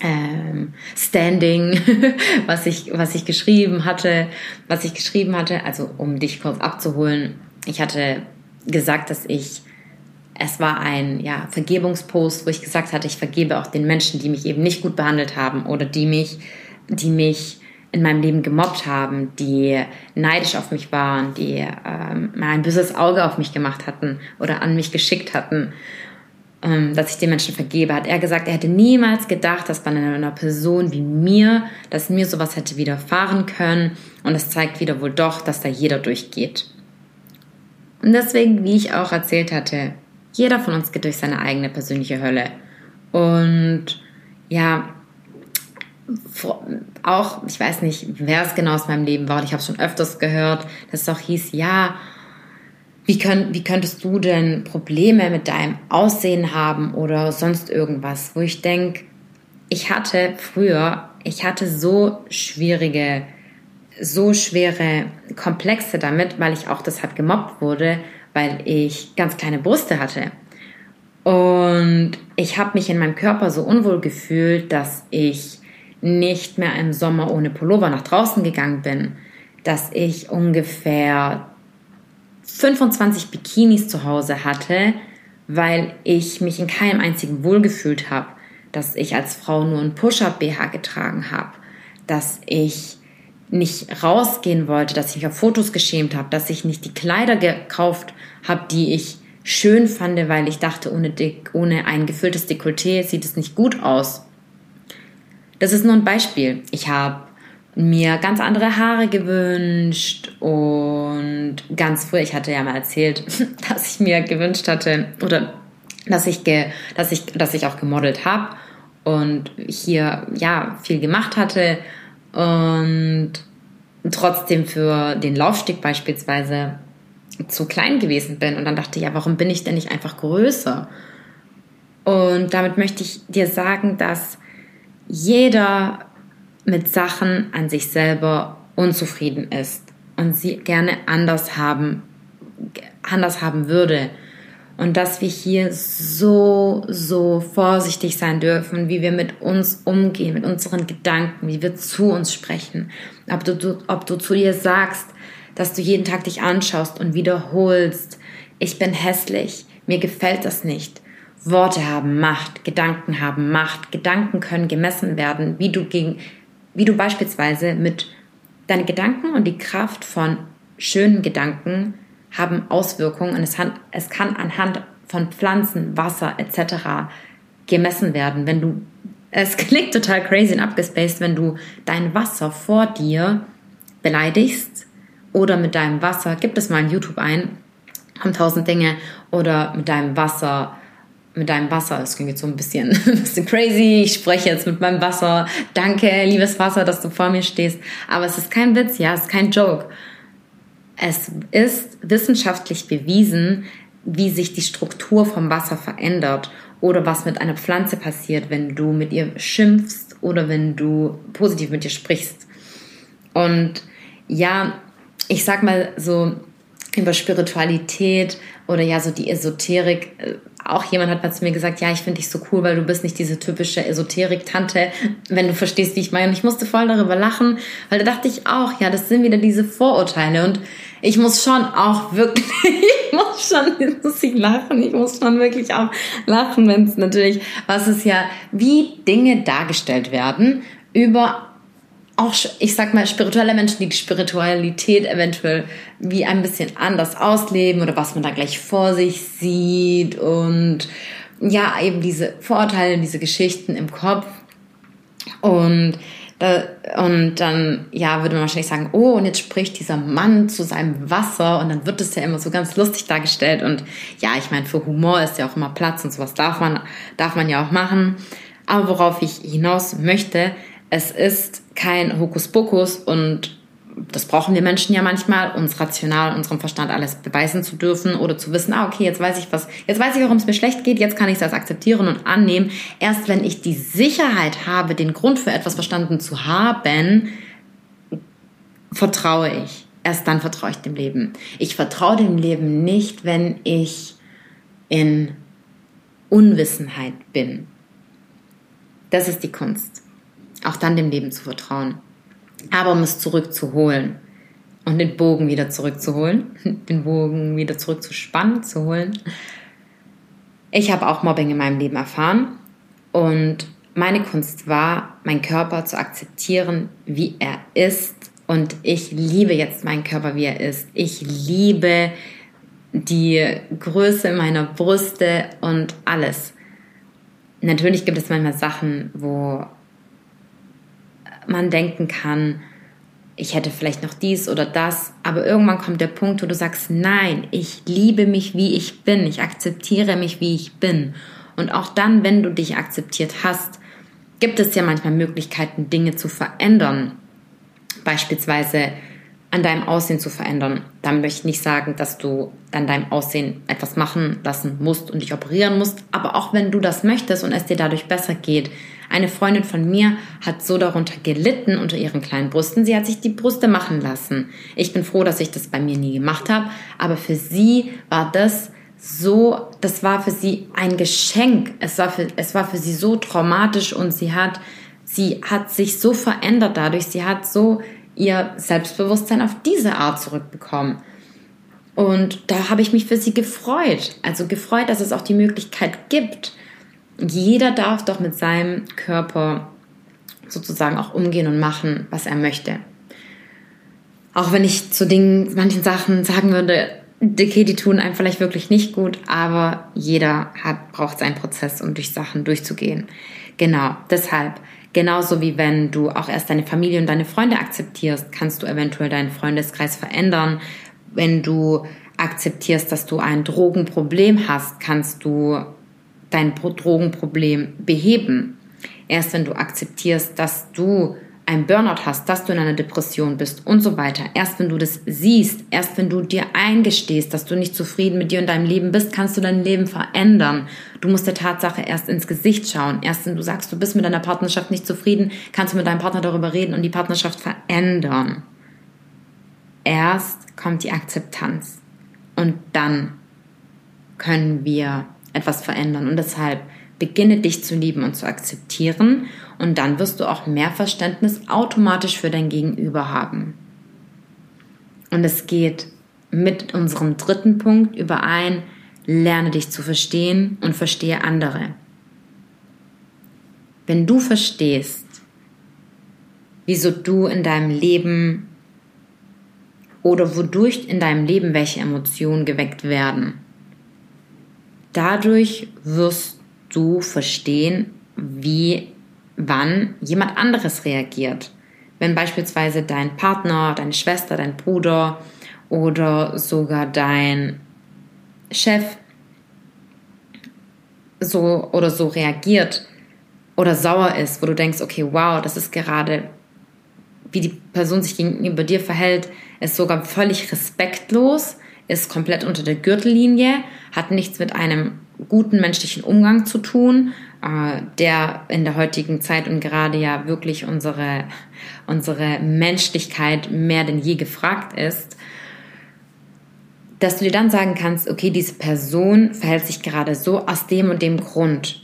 ähm, Standing, was ich, was ich geschrieben hatte, was ich geschrieben hatte, also um dich kurz abzuholen. Ich hatte gesagt, dass ich es war ein ja, Vergebungspost, wo ich gesagt hatte, ich vergebe auch den Menschen, die mich eben nicht gut behandelt haben oder die mich, die mich in meinem Leben gemobbt haben, die neidisch auf mich waren, die ähm, ein böses Auge auf mich gemacht hatten oder an mich geschickt hatten, ähm, dass ich den Menschen vergebe, hat er gesagt, er hätte niemals gedacht, dass bei einer Person wie mir, dass mir sowas hätte widerfahren können. Und es zeigt wieder wohl doch, dass da jeder durchgeht. Und deswegen, wie ich auch erzählt hatte, jeder von uns geht durch seine eigene persönliche Hölle. Und ja, auch, ich weiß nicht, wer es genau aus meinem Leben war, ich habe schon öfters gehört, dass es auch hieß, ja, wie, könnt, wie könntest du denn Probleme mit deinem Aussehen haben oder sonst irgendwas, wo ich denke, ich hatte früher, ich hatte so schwierige, so schwere Komplexe damit, weil ich auch deshalb gemobbt wurde, weil ich ganz kleine Brüste hatte. Und ich habe mich in meinem Körper so unwohl gefühlt, dass ich nicht mehr im Sommer ohne Pullover nach draußen gegangen bin, dass ich ungefähr 25 Bikinis zu Hause hatte, weil ich mich in keinem einzigen wohlgefühlt habe, dass ich als Frau nur ein Push-up-BH getragen habe, dass ich nicht rausgehen wollte, dass ich mich auf Fotos geschämt habe, dass ich nicht die Kleider gekauft habe, die ich schön fand, weil ich dachte, ohne, ohne ein gefülltes Dekolleté sieht es nicht gut aus. Das ist nur ein Beispiel. Ich habe mir ganz andere Haare gewünscht und ganz früh, ich hatte ja mal erzählt, dass ich mir gewünscht hatte oder dass ich, ge, dass ich, dass ich auch gemodelt habe und hier ja viel gemacht hatte und trotzdem für den Laufsteg beispielsweise zu klein gewesen bin und dann dachte ja, warum bin ich denn nicht einfach größer? Und damit möchte ich dir sagen, dass jeder mit Sachen an sich selber unzufrieden ist und sie gerne anders haben, anders haben würde. Und dass wir hier so, so vorsichtig sein dürfen, wie wir mit uns umgehen, mit unseren Gedanken, wie wir zu uns sprechen. Ob du, du, ob du zu dir sagst, dass du jeden Tag dich anschaust und wiederholst, ich bin hässlich, mir gefällt das nicht. Worte haben Macht, Gedanken haben Macht, Gedanken können gemessen werden, wie du gegen, wie du beispielsweise mit deinen Gedanken und die Kraft von schönen Gedanken haben Auswirkungen und es, es kann anhand von Pflanzen, Wasser etc. gemessen werden. Wenn du, es klingt total crazy und abgespaced, wenn du dein Wasser vor dir beleidigst oder mit deinem Wasser, gib es mal in YouTube ein, haben tausend Dinge, oder mit deinem Wasser mit deinem Wasser. Es klingt jetzt so ein bisschen, ein bisschen crazy. Ich spreche jetzt mit meinem Wasser. Danke, liebes Wasser, dass du vor mir stehst. Aber es ist kein Witz, ja, es ist kein Joke. Es ist wissenschaftlich bewiesen, wie sich die Struktur vom Wasser verändert oder was mit einer Pflanze passiert, wenn du mit ihr schimpfst oder wenn du positiv mit ihr sprichst. Und ja, ich sag mal so über Spiritualität oder ja so die Esoterik äh, auch jemand hat mal zu mir gesagt, ja, ich finde dich so cool, weil du bist nicht diese typische Esoterik-Tante, wenn du verstehst, wie ich meine. Und ich musste voll darüber lachen, weil da dachte ich auch, ja, das sind wieder diese Vorurteile. Und ich muss schon auch wirklich, ich muss schon, muss ich lachen, ich muss schon wirklich auch lachen, wenn es natürlich, was ist ja, wie Dinge dargestellt werden über auch, ich sag mal, spirituelle Menschen, die die Spiritualität eventuell wie ein bisschen anders ausleben oder was man da gleich vor sich sieht und ja, eben diese Vorurteile, diese Geschichten im Kopf. Und und dann, ja, würde man wahrscheinlich sagen, oh, und jetzt spricht dieser Mann zu seinem Wasser und dann wird es ja immer so ganz lustig dargestellt und ja, ich meine, für Humor ist ja auch immer Platz und sowas darf man, darf man ja auch machen. Aber worauf ich hinaus möchte, es ist kein Hokuspokus und das brauchen wir Menschen ja manchmal, uns rational, unserem Verstand alles beweisen zu dürfen oder zu wissen, ah, okay, jetzt weiß ich was, jetzt weiß ich, warum es mir schlecht geht, jetzt kann ich das akzeptieren und annehmen. Erst wenn ich die Sicherheit habe, den Grund für etwas verstanden zu haben, vertraue ich. Erst dann vertraue ich dem Leben. Ich vertraue dem Leben nicht, wenn ich in Unwissenheit bin. Das ist die Kunst auch dann dem Leben zu vertrauen. Aber um es zurückzuholen und den Bogen wieder zurückzuholen, den Bogen wieder zurückzuspannen, zu holen, Ich habe auch Mobbing in meinem Leben erfahren und meine Kunst war, meinen Körper zu akzeptieren, wie er ist. Und ich liebe jetzt meinen Körper, wie er ist. Ich liebe die Größe meiner Brüste und alles. Natürlich gibt es manchmal Sachen, wo man denken kann, ich hätte vielleicht noch dies oder das, aber irgendwann kommt der Punkt, wo du sagst, nein, ich liebe mich, wie ich bin, ich akzeptiere mich, wie ich bin. Und auch dann, wenn du dich akzeptiert hast, gibt es ja manchmal Möglichkeiten, Dinge zu verändern. Beispielsweise an deinem Aussehen zu verändern. Dann möchte ich nicht sagen, dass du an deinem Aussehen etwas machen lassen musst und dich operieren musst, aber auch wenn du das möchtest und es dir dadurch besser geht. Eine Freundin von mir hat so darunter gelitten unter ihren kleinen Brüsten. Sie hat sich die Brüste machen lassen. Ich bin froh, dass ich das bei mir nie gemacht habe, aber für sie war das so, das war für sie ein Geschenk. Es war für, es war für sie so traumatisch und sie hat, sie hat sich so verändert dadurch. Sie hat so ihr Selbstbewusstsein auf diese Art zurückbekommen. Und da habe ich mich für sie gefreut. Also gefreut, dass es auch die Möglichkeit gibt. Jeder darf doch mit seinem Körper sozusagen auch umgehen und machen, was er möchte. Auch wenn ich zu Dingen, manchen Sachen sagen würde, okay, die tun einem vielleicht wirklich nicht gut, aber jeder hat, braucht seinen Prozess, um durch Sachen durchzugehen. Genau, deshalb Genauso wie wenn du auch erst deine Familie und deine Freunde akzeptierst, kannst du eventuell deinen Freundeskreis verändern. Wenn du akzeptierst, dass du ein Drogenproblem hast, kannst du dein Drogenproblem beheben. Erst wenn du akzeptierst, dass du ein Burnout hast, dass du in einer Depression bist und so weiter. Erst wenn du das siehst, erst wenn du dir eingestehst, dass du nicht zufrieden mit dir und deinem Leben bist, kannst du dein Leben verändern. Du musst der Tatsache erst ins Gesicht schauen. Erst wenn du sagst, du bist mit deiner Partnerschaft nicht zufrieden, kannst du mit deinem Partner darüber reden und die Partnerschaft verändern. Erst kommt die Akzeptanz und dann können wir etwas verändern. Und deshalb beginne dich zu lieben und zu akzeptieren und dann wirst du auch mehr Verständnis automatisch für dein Gegenüber haben. Und es geht mit unserem dritten Punkt überein, lerne dich zu verstehen und verstehe andere. Wenn du verstehst, wieso du in deinem Leben oder wodurch in deinem Leben welche Emotionen geweckt werden, dadurch wirst du verstehen, wie wann jemand anderes reagiert. Wenn beispielsweise dein Partner, deine Schwester, dein Bruder oder sogar dein Chef so oder so reagiert oder sauer ist, wo du denkst, okay, wow, das ist gerade, wie die Person sich gegenüber dir verhält, ist sogar völlig respektlos, ist komplett unter der Gürtellinie, hat nichts mit einem guten menschlichen Umgang zu tun, äh, der in der heutigen Zeit und gerade ja wirklich unsere, unsere Menschlichkeit mehr denn je gefragt ist, dass du dir dann sagen kannst, okay, diese Person verhält sich gerade so aus dem und dem Grund.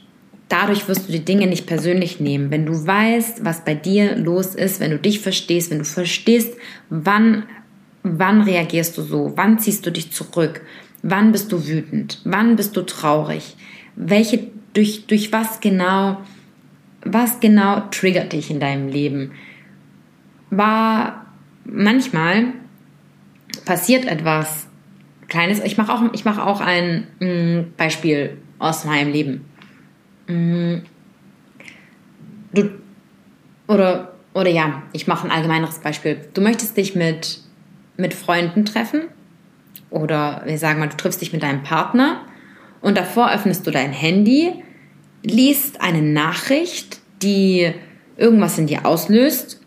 Dadurch wirst du die Dinge nicht persönlich nehmen. Wenn du weißt, was bei dir los ist, wenn du dich verstehst, wenn du verstehst, wann, wann reagierst du so, wann ziehst du dich zurück, wann bist du wütend, wann bist du traurig, welche durch, durch was genau, was genau triggert dich in deinem Leben? War manchmal passiert etwas Kleines. Ich mache auch, ich mache auch ein mm, Beispiel aus meinem Leben. Mm, du, oder, oder ja, ich mache ein allgemeineres Beispiel. Du möchtest dich mit, mit Freunden treffen. Oder wir sagen mal, du triffst dich mit deinem Partner und davor öffnest du dein Handy, liest eine Nachricht, die irgendwas in dir auslöst,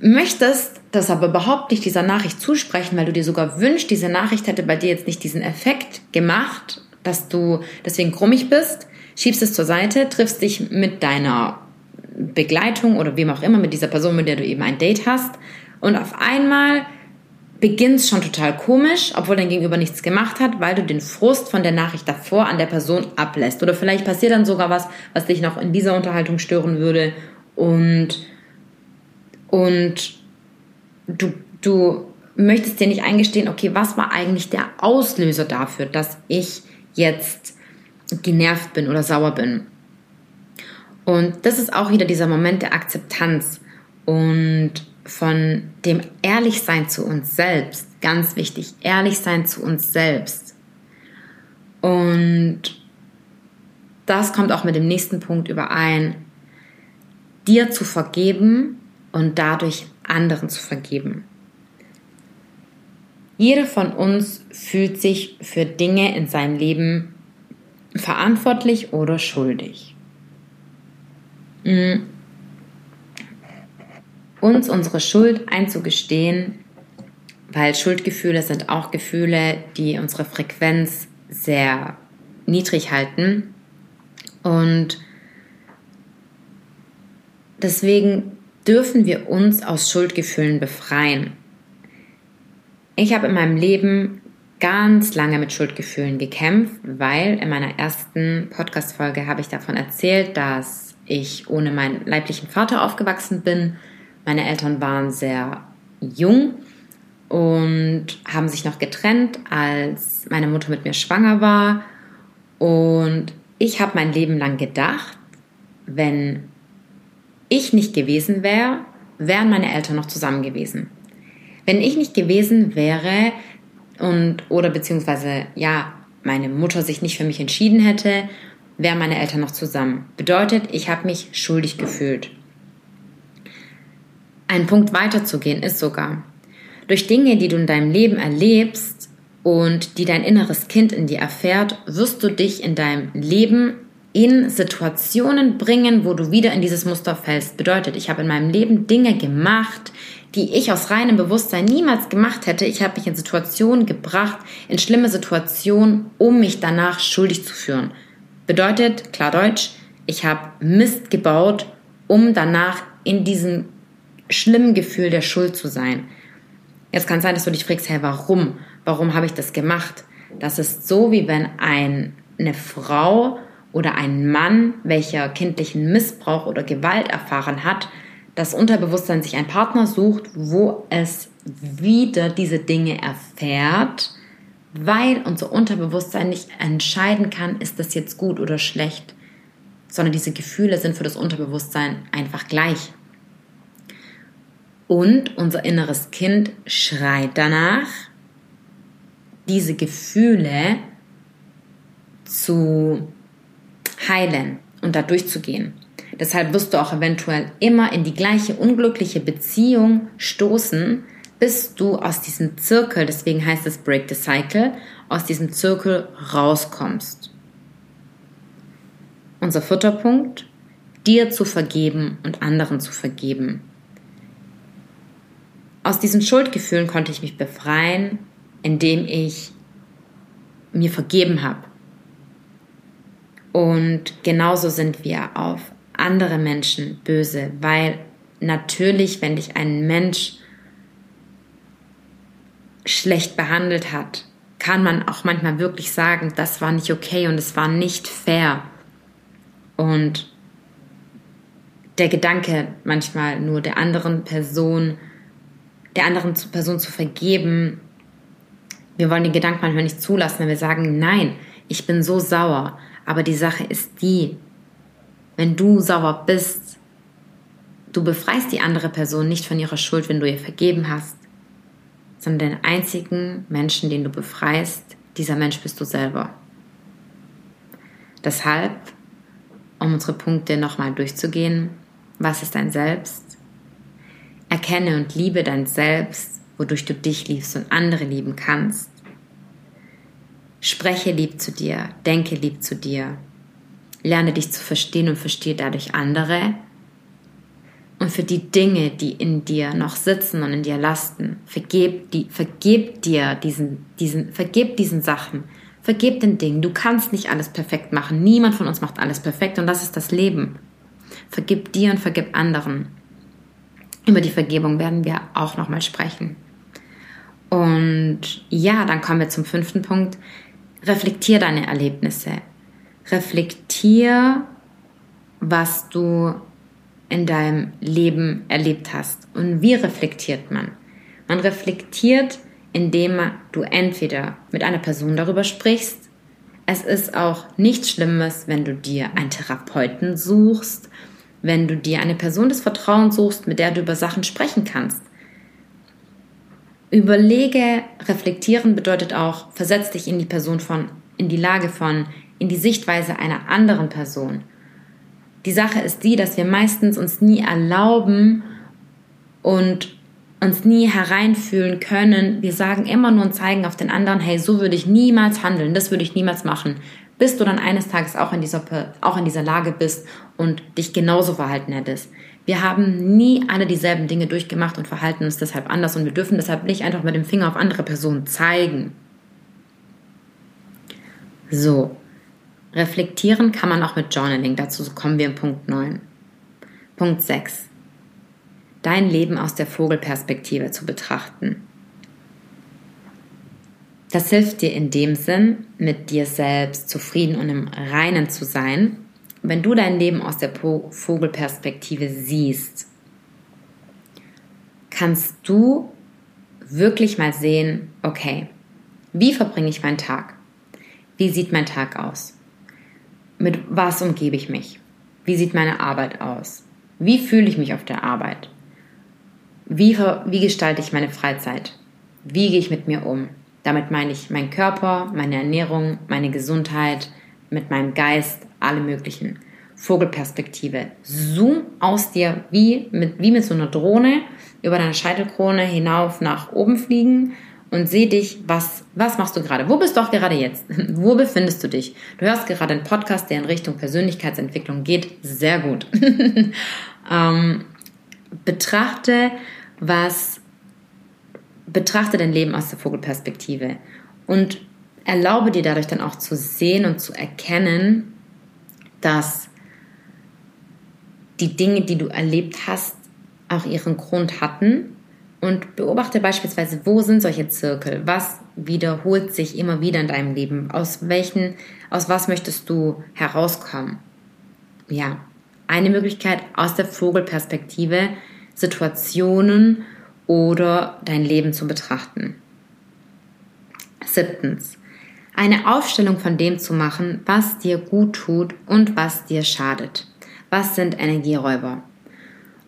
möchtest das aber überhaupt nicht dieser Nachricht zusprechen, weil du dir sogar wünschst, diese Nachricht hätte bei dir jetzt nicht diesen Effekt gemacht, dass du deswegen krummig bist, schiebst es zur Seite, triffst dich mit deiner Begleitung oder wem auch immer, mit dieser Person, mit der du eben ein Date hast und auf einmal beginnt es schon total komisch, obwohl dein Gegenüber nichts gemacht hat, weil du den Frust von der Nachricht davor an der Person ablässt. Oder vielleicht passiert dann sogar was, was dich noch in dieser Unterhaltung stören würde und, und du, du möchtest dir nicht eingestehen, okay, was war eigentlich der Auslöser dafür, dass ich jetzt genervt bin oder sauer bin. Und das ist auch wieder dieser Moment der Akzeptanz und von dem Ehrlichsein zu uns selbst. Ganz wichtig, ehrlich sein zu uns selbst. Und das kommt auch mit dem nächsten Punkt überein, dir zu vergeben und dadurch anderen zu vergeben. Jeder von uns fühlt sich für Dinge in seinem Leben verantwortlich oder schuldig. Mm. Uns unsere Schuld einzugestehen, weil Schuldgefühle sind auch Gefühle, die unsere Frequenz sehr niedrig halten. Und deswegen dürfen wir uns aus Schuldgefühlen befreien. Ich habe in meinem Leben ganz lange mit Schuldgefühlen gekämpft, weil in meiner ersten Podcast-Folge habe ich davon erzählt, dass ich ohne meinen leiblichen Vater aufgewachsen bin. Meine Eltern waren sehr jung und haben sich noch getrennt, als meine Mutter mit mir schwanger war. Und ich habe mein Leben lang gedacht, wenn ich nicht gewesen wäre, wären meine Eltern noch zusammen gewesen. Wenn ich nicht gewesen wäre und oder beziehungsweise ja, meine Mutter sich nicht für mich entschieden hätte, wären meine Eltern noch zusammen. Bedeutet, ich habe mich schuldig gefühlt. Ein Punkt weiterzugehen ist sogar, durch Dinge, die du in deinem Leben erlebst und die dein inneres Kind in dir erfährt, wirst du dich in deinem Leben in Situationen bringen, wo du wieder in dieses Muster fällst. Bedeutet, ich habe in meinem Leben Dinge gemacht, die ich aus reinem Bewusstsein niemals gemacht hätte. Ich habe mich in Situationen gebracht, in schlimme Situationen, um mich danach schuldig zu führen. Bedeutet, klar Deutsch, ich habe Mist gebaut, um danach in diesem schlimmen Gefühl der Schuld zu sein. Jetzt kann es sein, dass du dich fragst, hey, warum? Warum habe ich das gemacht? Das ist so, wie wenn ein, eine Frau oder ein Mann, welcher kindlichen Missbrauch oder Gewalt erfahren hat, das Unterbewusstsein sich einen Partner sucht, wo es wieder diese Dinge erfährt, weil unser Unterbewusstsein nicht entscheiden kann, ist das jetzt gut oder schlecht, sondern diese Gefühle sind für das Unterbewusstsein einfach gleich. Und unser inneres Kind schreit danach, diese Gefühle zu heilen und da durchzugehen. Deshalb wirst du auch eventuell immer in die gleiche unglückliche Beziehung stoßen, bis du aus diesem Zirkel, deswegen heißt es Break the Cycle, aus diesem Zirkel rauskommst. Unser vierter Punkt, dir zu vergeben und anderen zu vergeben. Aus diesen Schuldgefühlen konnte ich mich befreien, indem ich mir vergeben habe. Und genauso sind wir auf andere Menschen böse, weil natürlich, wenn dich ein Mensch schlecht behandelt hat, kann man auch manchmal wirklich sagen, das war nicht okay und es war nicht fair. Und der Gedanke manchmal nur der anderen Person, der anderen Person zu vergeben, wir wollen den Gedanken manchmal nicht zulassen, wenn wir sagen, nein, ich bin so sauer. Aber die Sache ist die, wenn du sauer bist, du befreist die andere Person nicht von ihrer Schuld, wenn du ihr vergeben hast, sondern den einzigen Menschen, den du befreist, dieser Mensch bist du selber. Deshalb, um unsere Punkte nochmal durchzugehen, was ist dein Selbst? Erkenne und liebe dein Selbst, wodurch du dich liebst und andere lieben kannst. Spreche lieb zu dir, denke lieb zu dir, lerne dich zu verstehen und verstehe dadurch andere. Und für die Dinge, die in dir noch sitzen und in dir lasten, vergeb, die, vergeb dir diesen, diesen, vergeb diesen Sachen. Vergeb den Dingen. Du kannst nicht alles perfekt machen. Niemand von uns macht alles perfekt und das ist das Leben. Vergib dir und vergib anderen. Über die Vergebung werden wir auch nochmal sprechen. Und ja, dann kommen wir zum fünften Punkt. Reflektier deine Erlebnisse. Reflektier, was du in deinem Leben erlebt hast. Und wie reflektiert man? Man reflektiert, indem du entweder mit einer Person darüber sprichst, Es ist auch nichts Schlimmes, wenn du dir einen Therapeuten suchst, wenn du dir eine Person des Vertrauens suchst, mit der du über Sachen sprechen kannst. Überlege, reflektieren bedeutet auch, versetz dich in die Person von, in die Lage von, in die Sichtweise einer anderen Person. Die Sache ist die, dass wir meistens uns nie erlauben und uns nie hereinfühlen können. Wir sagen immer nur und zeigen auf den anderen, hey, so würde ich niemals handeln, das würde ich niemals machen, bis du dann eines Tages auch in dieser, auch in dieser Lage bist und dich genauso verhalten hättest. Wir haben nie alle dieselben Dinge durchgemacht und verhalten uns deshalb anders und wir dürfen deshalb nicht einfach mit dem Finger auf andere Personen zeigen. So, reflektieren kann man auch mit Journaling, dazu kommen wir in Punkt 9. Punkt 6 dein Leben aus der Vogelperspektive zu betrachten. Das hilft dir in dem Sinn, mit dir selbst zufrieden und im Reinen zu sein, wenn du dein Leben aus der Vogelperspektive siehst. Kannst du wirklich mal sehen, okay, wie verbringe ich meinen Tag? Wie sieht mein Tag aus? Mit was umgebe ich mich? Wie sieht meine Arbeit aus? Wie fühle ich mich auf der Arbeit? Wie, wie gestalte ich meine Freizeit? Wie gehe ich mit mir um? Damit meine ich meinen Körper, meine Ernährung, meine Gesundheit, mit meinem Geist, alle möglichen. Vogelperspektive. Zoom aus dir wie mit, wie mit so einer Drohne über deine Scheitelkrone hinauf nach oben fliegen und seh dich, was, was machst du gerade? Wo bist du auch gerade jetzt? Wo befindest du dich? Du hörst gerade einen Podcast, der in Richtung Persönlichkeitsentwicklung geht. Sehr gut. ähm, betrachte, was betrachte dein Leben aus der Vogelperspektive und erlaube dir dadurch dann auch zu sehen und zu erkennen, dass die Dinge, die du erlebt hast, auch ihren Grund hatten und beobachte beispielsweise, wo sind solche Zirkel? Was wiederholt sich immer wieder in deinem Leben? Aus welchen, aus was möchtest du herauskommen? Ja, eine Möglichkeit aus der Vogelperspektive Situationen oder dein Leben zu betrachten. Siebtens. Eine Aufstellung von dem zu machen, was dir gut tut und was dir schadet. Was sind Energieräuber?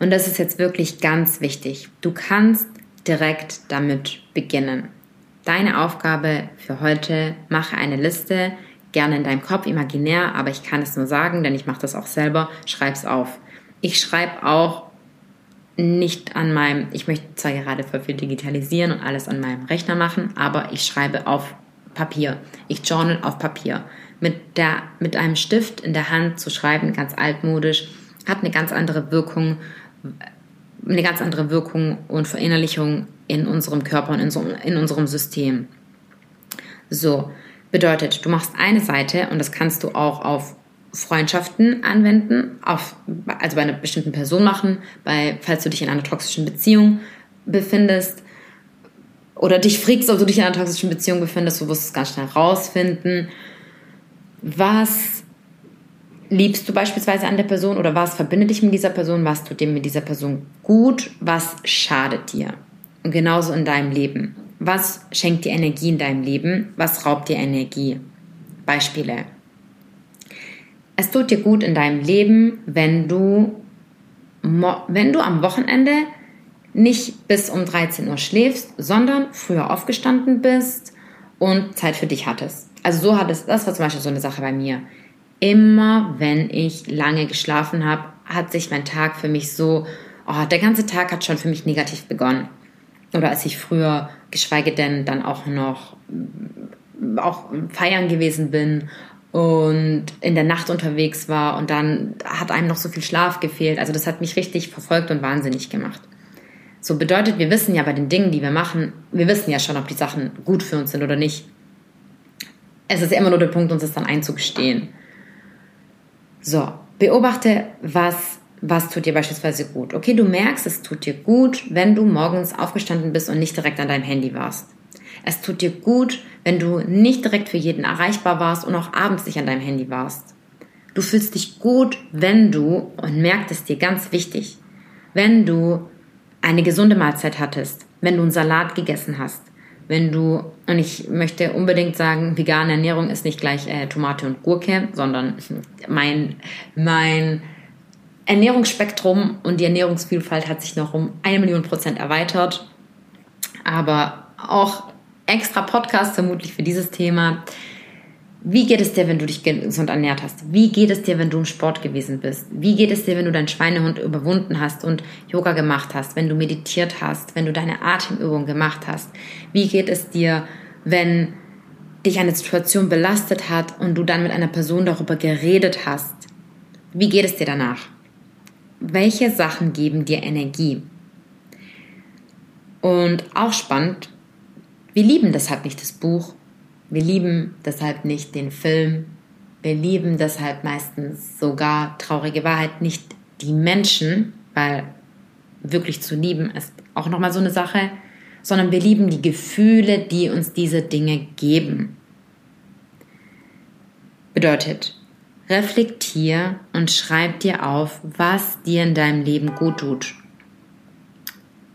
Und das ist jetzt wirklich ganz wichtig. Du kannst direkt damit beginnen. Deine Aufgabe für heute, mache eine Liste, gerne in deinem Kopf, imaginär, aber ich kann es nur sagen, denn ich mache das auch selber, schreib es auf. Ich schreibe auch nicht an meinem, ich möchte zwar gerade voll viel digitalisieren und alles an meinem Rechner machen, aber ich schreibe auf Papier. Ich journal auf Papier. Mit, der, mit einem Stift in der Hand zu schreiben, ganz altmodisch, hat eine ganz andere Wirkung, eine ganz andere Wirkung und Verinnerlichung in unserem Körper und in, so, in unserem System. So, bedeutet, du machst eine Seite und das kannst du auch auf Freundschaften anwenden, auf, also bei einer bestimmten Person machen, bei, falls du dich in einer toxischen Beziehung befindest oder dich fragst, ob du dich in einer toxischen Beziehung befindest, du wirst es ganz schnell rausfinden. Was liebst du beispielsweise an der Person oder was verbindet dich mit dieser Person, was tut dir mit dieser Person gut, was schadet dir? Und genauso in deinem Leben. Was schenkt dir Energie in deinem Leben? Was raubt dir Energie? Beispiele. Es tut dir gut in deinem Leben, wenn du, wenn du am Wochenende nicht bis um 13 Uhr schläfst, sondern früher aufgestanden bist und Zeit für dich hattest. Also so hat es, das war zum Beispiel so eine Sache bei mir. Immer wenn ich lange geschlafen habe, hat sich mein Tag für mich so, oh, der ganze Tag hat schon für mich negativ begonnen. Oder als ich früher, geschweige denn dann auch noch auch feiern gewesen bin und in der Nacht unterwegs war und dann hat einem noch so viel Schlaf gefehlt. Also das hat mich richtig verfolgt und wahnsinnig gemacht. So bedeutet, wir wissen ja bei den Dingen, die wir machen, wir wissen ja schon, ob die Sachen gut für uns sind oder nicht. Es ist immer nur der Punkt, uns das dann einzugestehen. So, beobachte, was, was tut dir beispielsweise gut. Okay, du merkst, es tut dir gut, wenn du morgens aufgestanden bist und nicht direkt an deinem Handy warst. Es tut dir gut, wenn du nicht direkt für jeden erreichbar warst und auch abends nicht an deinem Handy warst. Du fühlst dich gut, wenn du, und merkt es dir ganz wichtig, wenn du eine gesunde Mahlzeit hattest, wenn du einen Salat gegessen hast, wenn du, und ich möchte unbedingt sagen, vegane Ernährung ist nicht gleich äh, Tomate und Gurke, sondern mein, mein Ernährungsspektrum und die Ernährungsvielfalt hat sich noch um eine Million Prozent erweitert. Aber auch extra Podcast vermutlich für dieses Thema. Wie geht es dir, wenn du dich gesund ernährt hast? Wie geht es dir, wenn du im Sport gewesen bist? Wie geht es dir, wenn du deinen Schweinehund überwunden hast und Yoga gemacht hast, wenn du meditiert hast, wenn du deine Atemübung gemacht hast? Wie geht es dir, wenn dich eine Situation belastet hat und du dann mit einer Person darüber geredet hast? Wie geht es dir danach? Welche Sachen geben dir Energie? Und auch spannend, wir lieben deshalb nicht das Buch, wir lieben deshalb nicht den Film. Wir lieben deshalb meistens sogar traurige Wahrheit nicht die Menschen, weil wirklich zu lieben ist auch nochmal so eine Sache, sondern wir lieben die Gefühle, die uns diese Dinge geben. Bedeutet, reflektier und schreib dir auf, was dir in deinem Leben gut tut.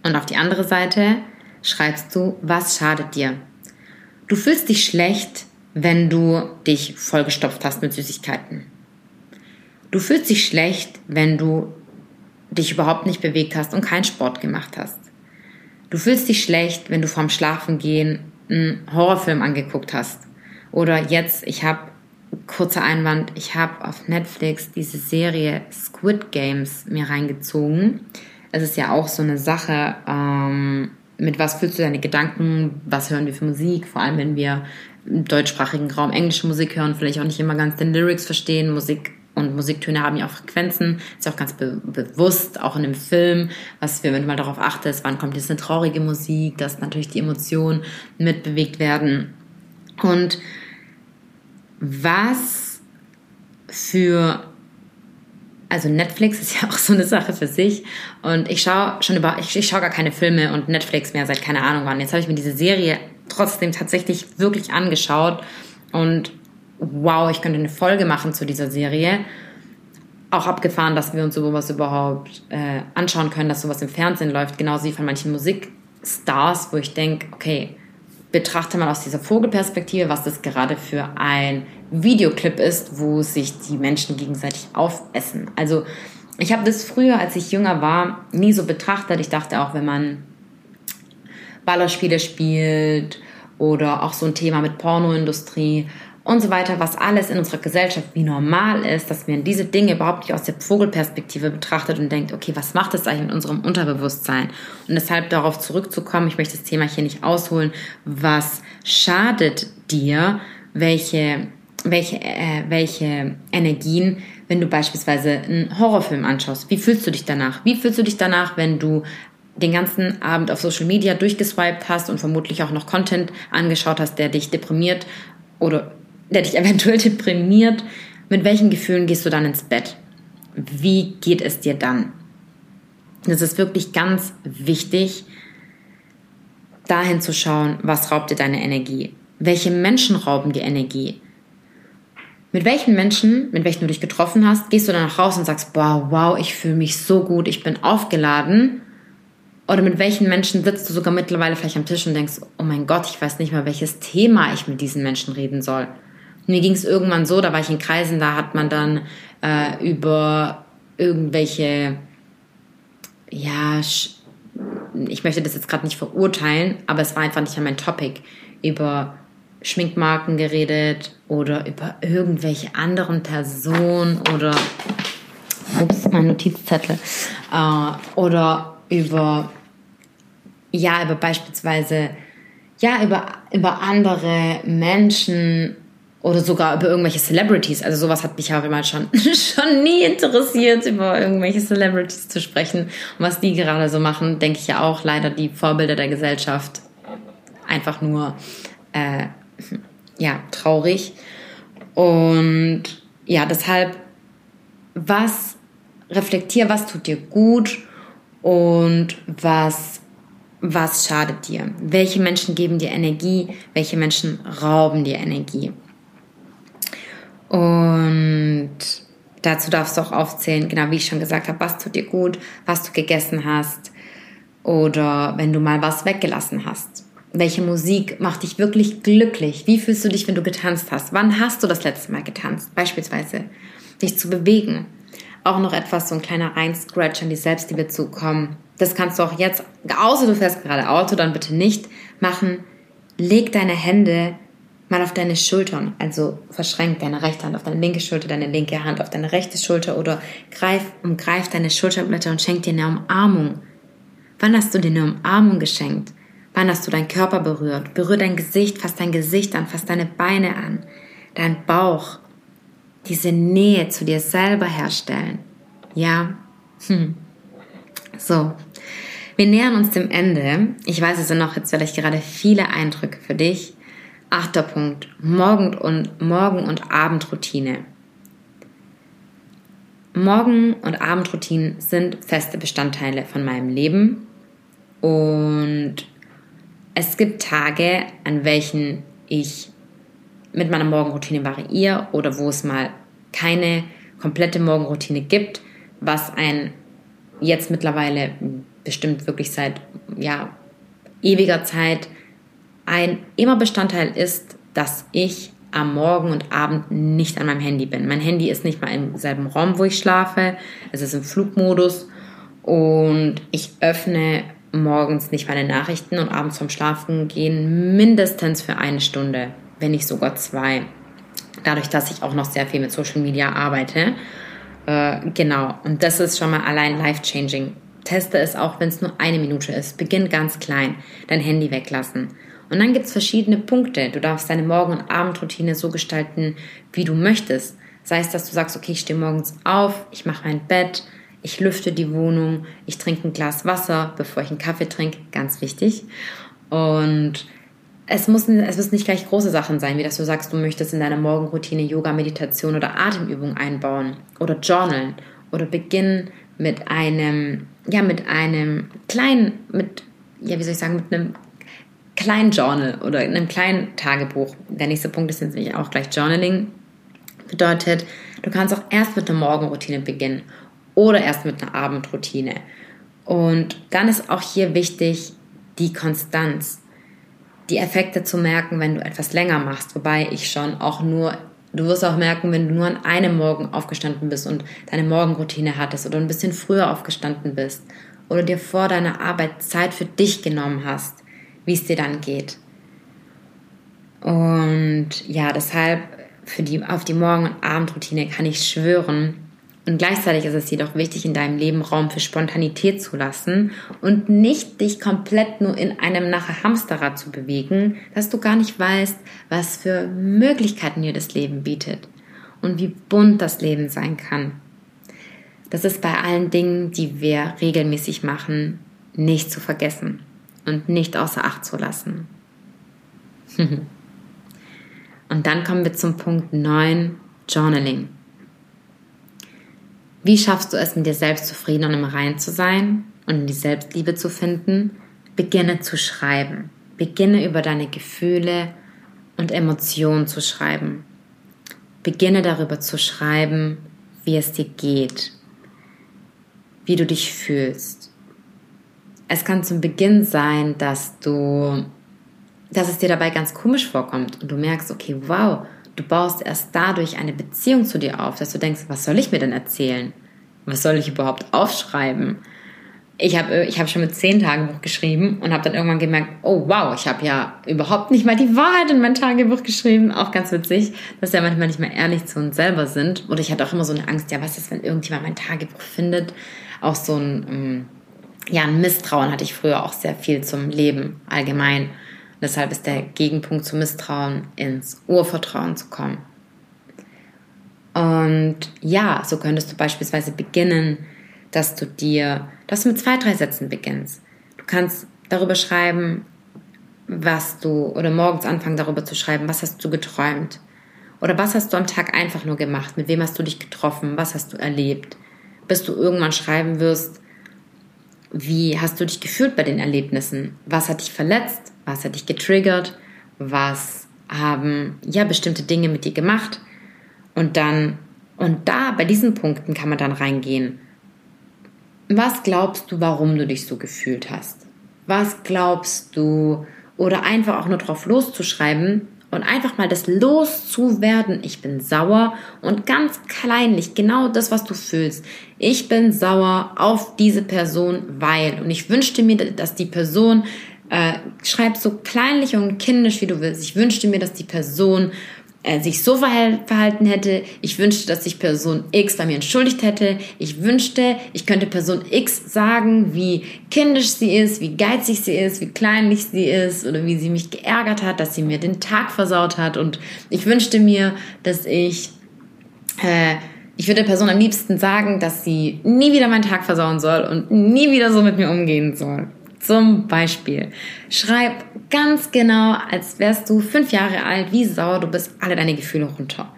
Und auf die andere Seite schreibst du, was schadet dir. Du fühlst dich schlecht, wenn du dich vollgestopft hast mit Süßigkeiten. Du fühlst dich schlecht, wenn du dich überhaupt nicht bewegt hast und keinen Sport gemacht hast. Du fühlst dich schlecht, wenn du vorm Schlafengehen einen Horrorfilm angeguckt hast. Oder jetzt, ich habe, kurzer Einwand, ich habe auf Netflix diese Serie Squid Games mir reingezogen. Es ist ja auch so eine Sache, ähm, mit was fühlst du deine Gedanken, was hören wir für Musik, vor allem wenn wir im deutschsprachigen Raum englische Musik hören, vielleicht auch nicht immer ganz den Lyrics verstehen, Musik und Musiktöne haben ja auch Frequenzen, ist ja auch ganz be bewusst, auch in dem Film, was wir, wenn du mal darauf achtest, wann kommt jetzt eine traurige Musik, dass natürlich die Emotionen mitbewegt werden. Und was für also Netflix ist ja auch so eine Sache für sich. Und ich schaue schon über, ich, ich schaue gar keine Filme und Netflix mehr seit keine Ahnung wann. Jetzt habe ich mir diese Serie trotzdem tatsächlich wirklich angeschaut. Und wow, ich könnte eine Folge machen zu dieser Serie. Auch abgefahren, dass wir uns sowas überhaupt äh, anschauen können, dass sowas im Fernsehen läuft. Genauso wie von manchen Musikstars, wo ich denke, okay, betrachte mal aus dieser Vogelperspektive, was das gerade für ein Videoclip ist, wo sich die Menschen gegenseitig aufessen. Also ich habe das früher, als ich jünger war, nie so betrachtet. Ich dachte auch, wenn man Ballerspiele spielt oder auch so ein Thema mit Pornoindustrie und so weiter, was alles in unserer Gesellschaft wie normal ist, dass man diese Dinge überhaupt nicht aus der Vogelperspektive betrachtet und denkt, okay, was macht das eigentlich mit unserem Unterbewusstsein? Und deshalb darauf zurückzukommen, ich möchte das Thema hier nicht ausholen, was schadet dir, welche, welche, äh, welche Energien, wenn du beispielsweise einen Horrorfilm anschaust, wie fühlst du dich danach? Wie fühlst du dich danach, wenn du den ganzen Abend auf Social Media durchgeswiped hast und vermutlich auch noch Content angeschaut hast, der dich deprimiert oder der dich eventuell deprimiert, mit welchen Gefühlen gehst du dann ins Bett? Wie geht es dir dann? Das ist wirklich ganz wichtig, dahin zu schauen, was raubt dir deine Energie? Welche Menschen rauben dir Energie? Mit welchen Menschen, mit welchen du dich getroffen hast, gehst du dann nach raus und sagst, wow, wow, ich fühle mich so gut, ich bin aufgeladen? Oder mit welchen Menschen sitzt du sogar mittlerweile vielleicht am Tisch und denkst, oh mein Gott, ich weiß nicht mal, welches Thema ich mit diesen Menschen reden soll? Mir ging es irgendwann so, da war ich in Kreisen, da hat man dann äh, über irgendwelche, ja, ich möchte das jetzt gerade nicht verurteilen, aber es war einfach nicht mein Topic, über Schminkmarken geredet oder über irgendwelche anderen Personen oder, ups, mein Notizzettel, äh, oder über, ja, über beispielsweise, ja, über, über andere Menschen oder sogar über irgendwelche Celebrities. Also sowas hat mich aber mal schon, schon nie interessiert, über irgendwelche Celebrities zu sprechen. Und was die gerade so machen, denke ich ja auch leider die Vorbilder der Gesellschaft einfach nur äh, ja, traurig. Und ja, deshalb, was reflektier, was tut dir gut und was, was schadet dir? Welche Menschen geben dir Energie? Welche Menschen rauben dir Energie? Und dazu darfst du auch aufzählen, genau wie ich schon gesagt habe, was tut dir gut, was du gegessen hast oder wenn du mal was weggelassen hast. Welche Musik macht dich wirklich glücklich? Wie fühlst du dich, wenn du getanzt hast? Wann hast du das letzte Mal getanzt? Beispielsweise dich zu bewegen. Auch noch etwas, so ein kleiner Rein-Scratch an die Selbstliebe zu kommen. Das kannst du auch jetzt, außer du fährst gerade Auto, dann bitte nicht machen. Leg deine Hände mal auf deine Schultern. Also verschränk deine rechte Hand auf deine linke Schulter, deine linke Hand auf deine rechte Schulter oder greif, umgreif deine Schulterblätter und schenk dir eine Umarmung. Wann hast du dir eine Umarmung geschenkt? Wann hast du deinen Körper berührt? Berühr dein Gesicht, fass dein Gesicht an, fass deine Beine an, dein Bauch. Diese Nähe zu dir selber herstellen. Ja? Hm. So. Wir nähern uns dem Ende. Ich weiß, es sind noch jetzt vielleicht gerade viele Eindrücke für dich. Achter Punkt. Morgen- und, Morgen- und Abendroutine. Morgen- und Abendroutinen sind feste Bestandteile von meinem Leben. Und es gibt Tage, an welchen ich mit meiner Morgenroutine variiere oder wo es mal keine komplette Morgenroutine gibt, was ein jetzt mittlerweile bestimmt wirklich seit ja, ewiger Zeit ein immer Bestandteil ist, dass ich am Morgen und Abend nicht an meinem Handy bin. Mein Handy ist nicht mal im selben Raum, wo ich schlafe. Es ist im Flugmodus und ich öffne morgens nicht meine Nachrichten und abends vom Schlafen gehen mindestens für eine Stunde, wenn nicht sogar zwei. Dadurch, dass ich auch noch sehr viel mit Social Media arbeite. Äh, genau, und das ist schon mal allein life-changing. Teste es auch, wenn es nur eine Minute ist. Beginn ganz klein. Dein Handy weglassen. Und dann gibt es verschiedene Punkte. Du darfst deine Morgen- und Abendroutine so gestalten, wie du möchtest. Sei es, dass du sagst, okay, ich stehe morgens auf, ich mache mein Bett, ich lüfte die Wohnung, ich trinke ein Glas Wasser, bevor ich einen Kaffee trinke, ganz wichtig. Und es, muss, es müssen nicht gleich große Sachen sein, wie dass du sagst, du möchtest in deiner Morgenroutine Yoga, Meditation oder Atemübung einbauen oder journalen oder beginnen mit einem, ja, mit einem kleinen, mit, ja, wie soll ich sagen, mit einem kleinen Journal oder in einem kleinen Tagebuch. Der nächste Punkt ist nämlich auch gleich Journaling. Bedeutet, du kannst auch erst mit einer Morgenroutine beginnen oder erst mit einer Abendroutine. Und dann ist auch hier wichtig die Konstanz, die Effekte zu merken, wenn du etwas länger machst. Wobei ich schon auch nur, du wirst auch merken, wenn du nur an einem Morgen aufgestanden bist und deine Morgenroutine hattest oder ein bisschen früher aufgestanden bist oder dir vor deiner Arbeit Zeit für dich genommen hast, wie es dir dann geht. Und ja, deshalb für die, auf die Morgen- und Abendroutine kann ich schwören. Und gleichzeitig ist es jedoch wichtig, in deinem Leben Raum für Spontanität zu lassen und nicht dich komplett nur in einem nachher Hamsterrad zu bewegen, dass du gar nicht weißt, was für Möglichkeiten dir das Leben bietet und wie bunt das Leben sein kann. Das ist bei allen Dingen, die wir regelmäßig machen, nicht zu vergessen und nicht außer Acht zu lassen. und dann kommen wir zum Punkt 9, Journaling. Wie schaffst du es, mit dir selbst zufrieden und im Reinen zu sein und in die Selbstliebe zu finden? Beginne zu schreiben. Beginne über deine Gefühle und Emotionen zu schreiben. Beginne darüber zu schreiben, wie es dir geht, wie du dich fühlst, es kann zum Beginn sein, dass du, dass es dir dabei ganz komisch vorkommt und du merkst, okay, wow, du baust erst dadurch eine Beziehung zu dir auf, dass du denkst, was soll ich mir denn erzählen? Was soll ich überhaupt aufschreiben? Ich habe ich hab schon mit zehn Tagebuch geschrieben und habe dann irgendwann gemerkt, oh wow, ich habe ja überhaupt nicht mal die Wahrheit in mein Tagebuch geschrieben. Auch ganz witzig, dass wir manchmal nicht mehr ehrlich zu uns selber sind. Oder ich hatte auch immer so eine Angst, ja, was ist, wenn irgendjemand mein Tagebuch findet? Auch so ein... Ähm, ja, ein Misstrauen hatte ich früher auch sehr viel zum Leben allgemein. Deshalb ist der Gegenpunkt zum Misstrauen, ins Urvertrauen zu kommen. Und ja, so könntest du beispielsweise beginnen, dass du dir, dass du mit zwei, drei Sätzen beginnst. Du kannst darüber schreiben, was du, oder morgens anfangen darüber zu schreiben, was hast du geträumt? Oder was hast du am Tag einfach nur gemacht? Mit wem hast du dich getroffen? Was hast du erlebt? Bis du irgendwann schreiben wirst, wie hast du dich gefühlt bei den Erlebnissen? Was hat dich verletzt? Was hat dich getriggert? Was haben ja bestimmte Dinge mit dir gemacht? Und dann und da bei diesen Punkten kann man dann reingehen. Was glaubst du, warum du dich so gefühlt hast? Was glaubst du oder einfach auch nur drauf loszuschreiben und einfach mal das loszuwerden. Ich bin sauer und ganz kleinlich genau das, was du fühlst. Ich bin sauer auf diese Person, weil und ich wünschte mir, dass die Person äh, schreib so kleinlich und kindisch wie du willst. Ich wünschte mir, dass die Person äh, sich so verhalten hätte. Ich wünschte, dass sich Person X bei mir entschuldigt hätte. Ich wünschte, ich könnte Person X sagen, wie kindisch sie ist, wie geizig sie ist, wie kleinlich sie ist oder wie sie mich geärgert hat, dass sie mir den Tag versaut hat. Und ich wünschte mir, dass ich, äh, ich würde der Person am liebsten sagen, dass sie nie wieder meinen Tag versauen soll und nie wieder so mit mir umgehen soll. Zum Beispiel, schreib ganz genau, als wärst du fünf Jahre alt, wie sauer du bist, alle deine Gefühle runter.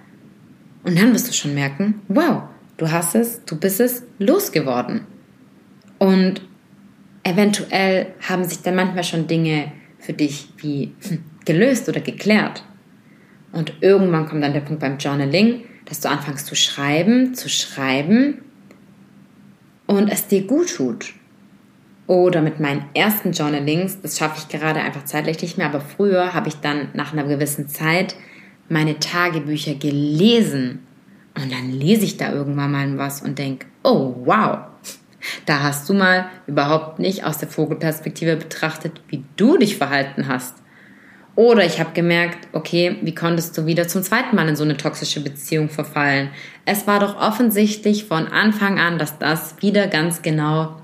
Und dann wirst du schon merken, wow, du hast es, du bist es losgeworden. Und eventuell haben sich dann manchmal schon Dinge für dich wie hm, gelöst oder geklärt. Und irgendwann kommt dann der Punkt beim Journaling, dass du anfängst zu schreiben, zu schreiben und es dir gut tut. Oder mit meinen ersten Journalings, das schaffe ich gerade einfach zeitlich nicht mehr, aber früher habe ich dann nach einer gewissen Zeit meine Tagebücher gelesen. Und dann lese ich da irgendwann mal was und denke, oh wow, da hast du mal überhaupt nicht aus der Vogelperspektive betrachtet, wie du dich verhalten hast. Oder ich habe gemerkt, okay, wie konntest du wieder zum zweiten Mal in so eine toxische Beziehung verfallen? Es war doch offensichtlich von Anfang an, dass das wieder ganz genau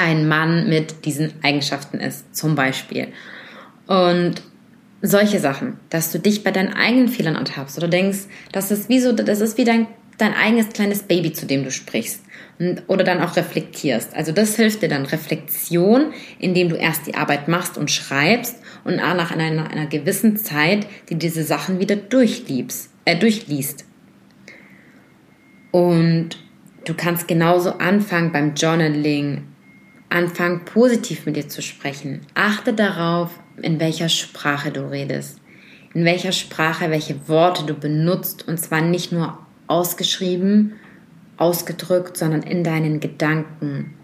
ein Mann mit diesen Eigenschaften ist, zum Beispiel. Und solche Sachen, dass du dich bei deinen eigenen Fehlern ertappst oder denkst, das ist wie so, das ist wie dein, dein eigenes kleines Baby, zu dem du sprichst. Und, oder dann auch reflektierst. Also das hilft dir dann Reflexion, indem du erst die Arbeit machst und schreibst und nach einer, einer gewissen Zeit die diese Sachen wieder durchliebst, äh, durchliest. Und du kannst genauso anfangen beim Journaling, Anfang positiv mit dir zu sprechen. Achte darauf, in welcher Sprache du redest, in welcher Sprache welche Worte du benutzt und zwar nicht nur ausgeschrieben, ausgedrückt, sondern in deinen Gedanken.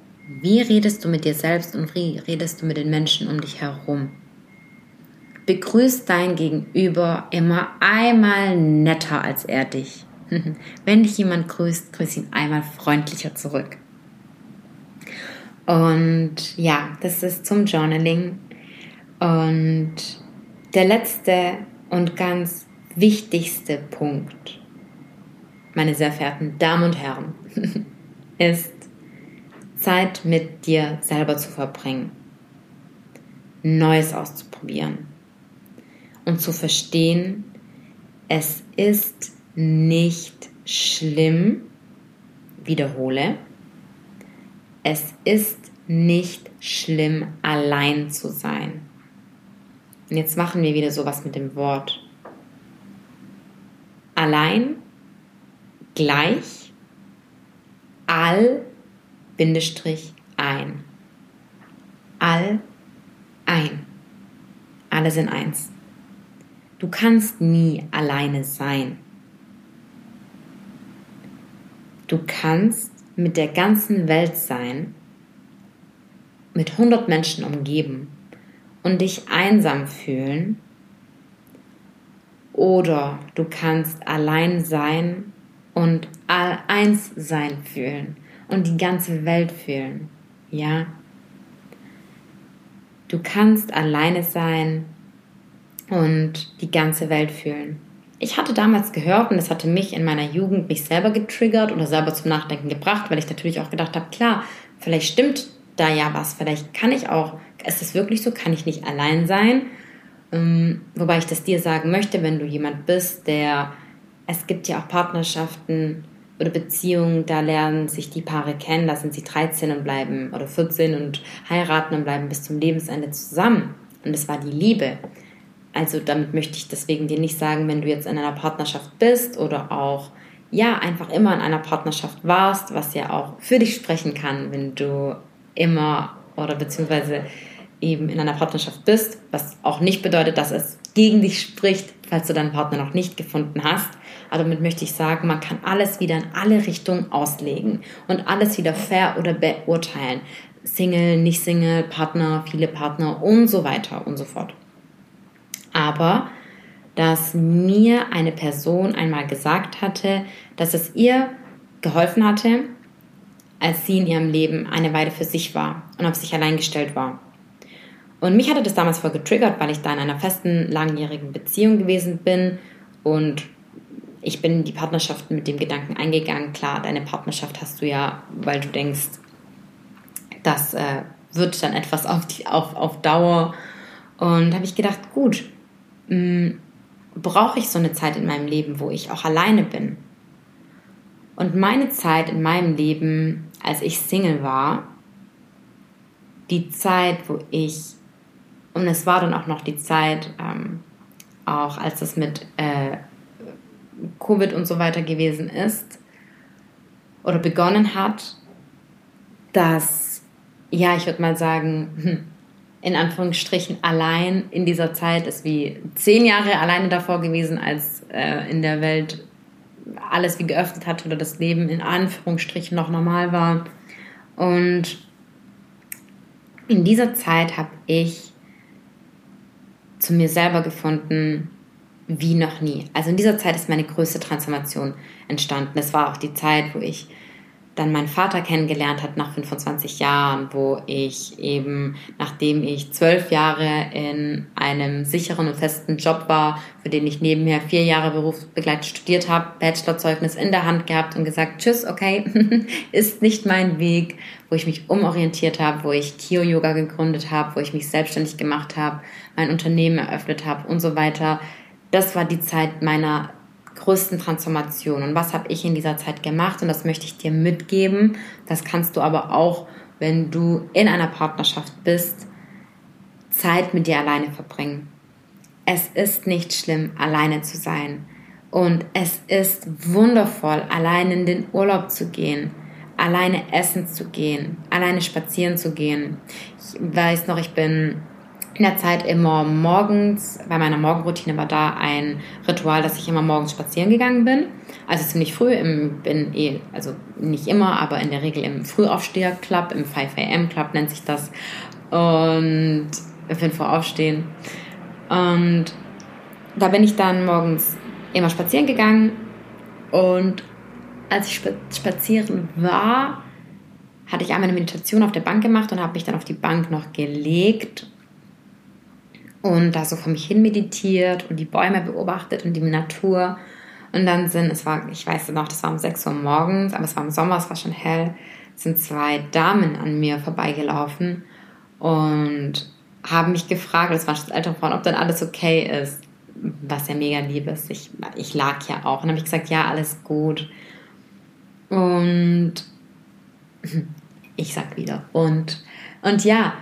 Wie redest du mit dir selbst und wie redest du mit den Menschen um dich herum? Begrüß dein Gegenüber immer einmal netter als er dich. Wenn dich jemand grüßt, grüß ihn einmal freundlicher zurück. Und ja, das ist zum Journaling. Und der letzte und ganz wichtigste Punkt, meine sehr verehrten Damen und Herren, ist Zeit mit dir selber zu verbringen, Neues auszuprobieren und zu verstehen, es ist nicht schlimm, wiederhole, es ist nicht schlimm, allein zu sein. Und jetzt machen wir wieder sowas mit dem Wort. Allein gleich all Bindestrich ein. All ein. Alle sind eins. Du kannst nie alleine sein. Du kannst mit der ganzen Welt sein, mit 100 Menschen umgeben und dich einsam fühlen. Oder du kannst allein sein und all eins sein fühlen und die ganze Welt fühlen. Ja? Du kannst alleine sein und die ganze Welt fühlen ich hatte damals gehört und das hatte mich in meiner Jugend mich selber getriggert oder selber zum Nachdenken gebracht, weil ich natürlich auch gedacht habe, klar, vielleicht stimmt da ja was, vielleicht kann ich auch, ist es wirklich so, kann ich nicht allein sein? Ähm, wobei ich das dir sagen möchte, wenn du jemand bist, der, es gibt ja auch Partnerschaften oder Beziehungen, da lernen sich die Paare kennen, da sind sie 13 und bleiben oder 14 und heiraten und bleiben bis zum Lebensende zusammen. Und es war die Liebe. Also damit möchte ich deswegen dir nicht sagen, wenn du jetzt in einer Partnerschaft bist oder auch ja einfach immer in einer Partnerschaft warst, was ja auch für dich sprechen kann, wenn du immer oder beziehungsweise eben in einer Partnerschaft bist, was auch nicht bedeutet, dass es gegen dich spricht, falls du deinen Partner noch nicht gefunden hast. Aber damit möchte ich sagen, man kann alles wieder in alle Richtungen auslegen und alles wieder fair oder beurteilen. Single, nicht Single, Partner, viele Partner und so weiter und so fort. Aber dass mir eine Person einmal gesagt hatte, dass es ihr geholfen hatte, als sie in ihrem Leben eine Weile für sich war und auf sich allein gestellt war. Und mich hatte das damals voll getriggert, weil ich da in einer festen, langjährigen Beziehung gewesen bin und ich bin die Partnerschaft mit dem Gedanken eingegangen. Klar, deine Partnerschaft hast du ja, weil du denkst, das äh, wird dann etwas auf, die, auf, auf Dauer. Und habe ich gedacht, gut, brauche ich so eine Zeit in meinem Leben, wo ich auch alleine bin. Und meine Zeit in meinem Leben, als ich Single war, die Zeit, wo ich, und es war dann auch noch die Zeit, ähm, auch als das mit äh, Covid und so weiter gewesen ist oder begonnen hat, dass, ja, ich würde mal sagen, hm, in Anführungsstrichen allein in dieser Zeit ist wie zehn Jahre alleine davor gewesen, als äh, in der Welt alles wie geöffnet hat oder das Leben in Anführungsstrichen noch normal war. Und in dieser Zeit habe ich zu mir selber gefunden, wie noch nie. Also in dieser Zeit ist meine größte Transformation entstanden. Es war auch die Zeit, wo ich dann meinen Vater kennengelernt hat nach 25 Jahren, wo ich eben, nachdem ich zwölf Jahre in einem sicheren und festen Job war, für den ich nebenher vier Jahre berufsbegleitet studiert habe, Bachelorzeugnis in der Hand gehabt und gesagt, tschüss, okay, ist nicht mein Weg, wo ich mich umorientiert habe, wo ich Kio-Yoga gegründet habe, wo ich mich selbstständig gemacht habe, mein Unternehmen eröffnet habe und so weiter. Das war die Zeit meiner größten Transformation. Und was habe ich in dieser Zeit gemacht? Und das möchte ich dir mitgeben. Das kannst du aber auch, wenn du in einer Partnerschaft bist, Zeit mit dir alleine verbringen. Es ist nicht schlimm, alleine zu sein. Und es ist wundervoll, alleine in den Urlaub zu gehen, alleine essen zu gehen, alleine spazieren zu gehen. Ich weiß noch, ich bin in der Zeit immer morgens, bei meiner Morgenroutine war da ein Ritual, dass ich immer morgens spazieren gegangen bin. Also ziemlich früh, im, bin eh, also nicht immer, aber in der Regel im Frühaufsteher-Club, im 5 am Club nennt sich das. Und 5 Uhr aufstehen. Und da bin ich dann morgens immer spazieren gegangen. Und als ich spazieren war, hatte ich einmal eine Meditation auf der Bank gemacht und habe mich dann auf die Bank noch gelegt und da so vor mich hin meditiert und die Bäume beobachtet und die Natur. Und dann sind, es war, ich weiß noch, das war um 6 Uhr morgens, aber es war im Sommer, es war schon hell, sind zwei Damen an mir vorbeigelaufen und haben mich gefragt, das waren schon ältere Frauen, ob dann alles okay ist, was ja mega lieb ist. Ich, ich lag ja auch und habe ich gesagt, ja, alles gut. Und ich sag wieder, und, und ja,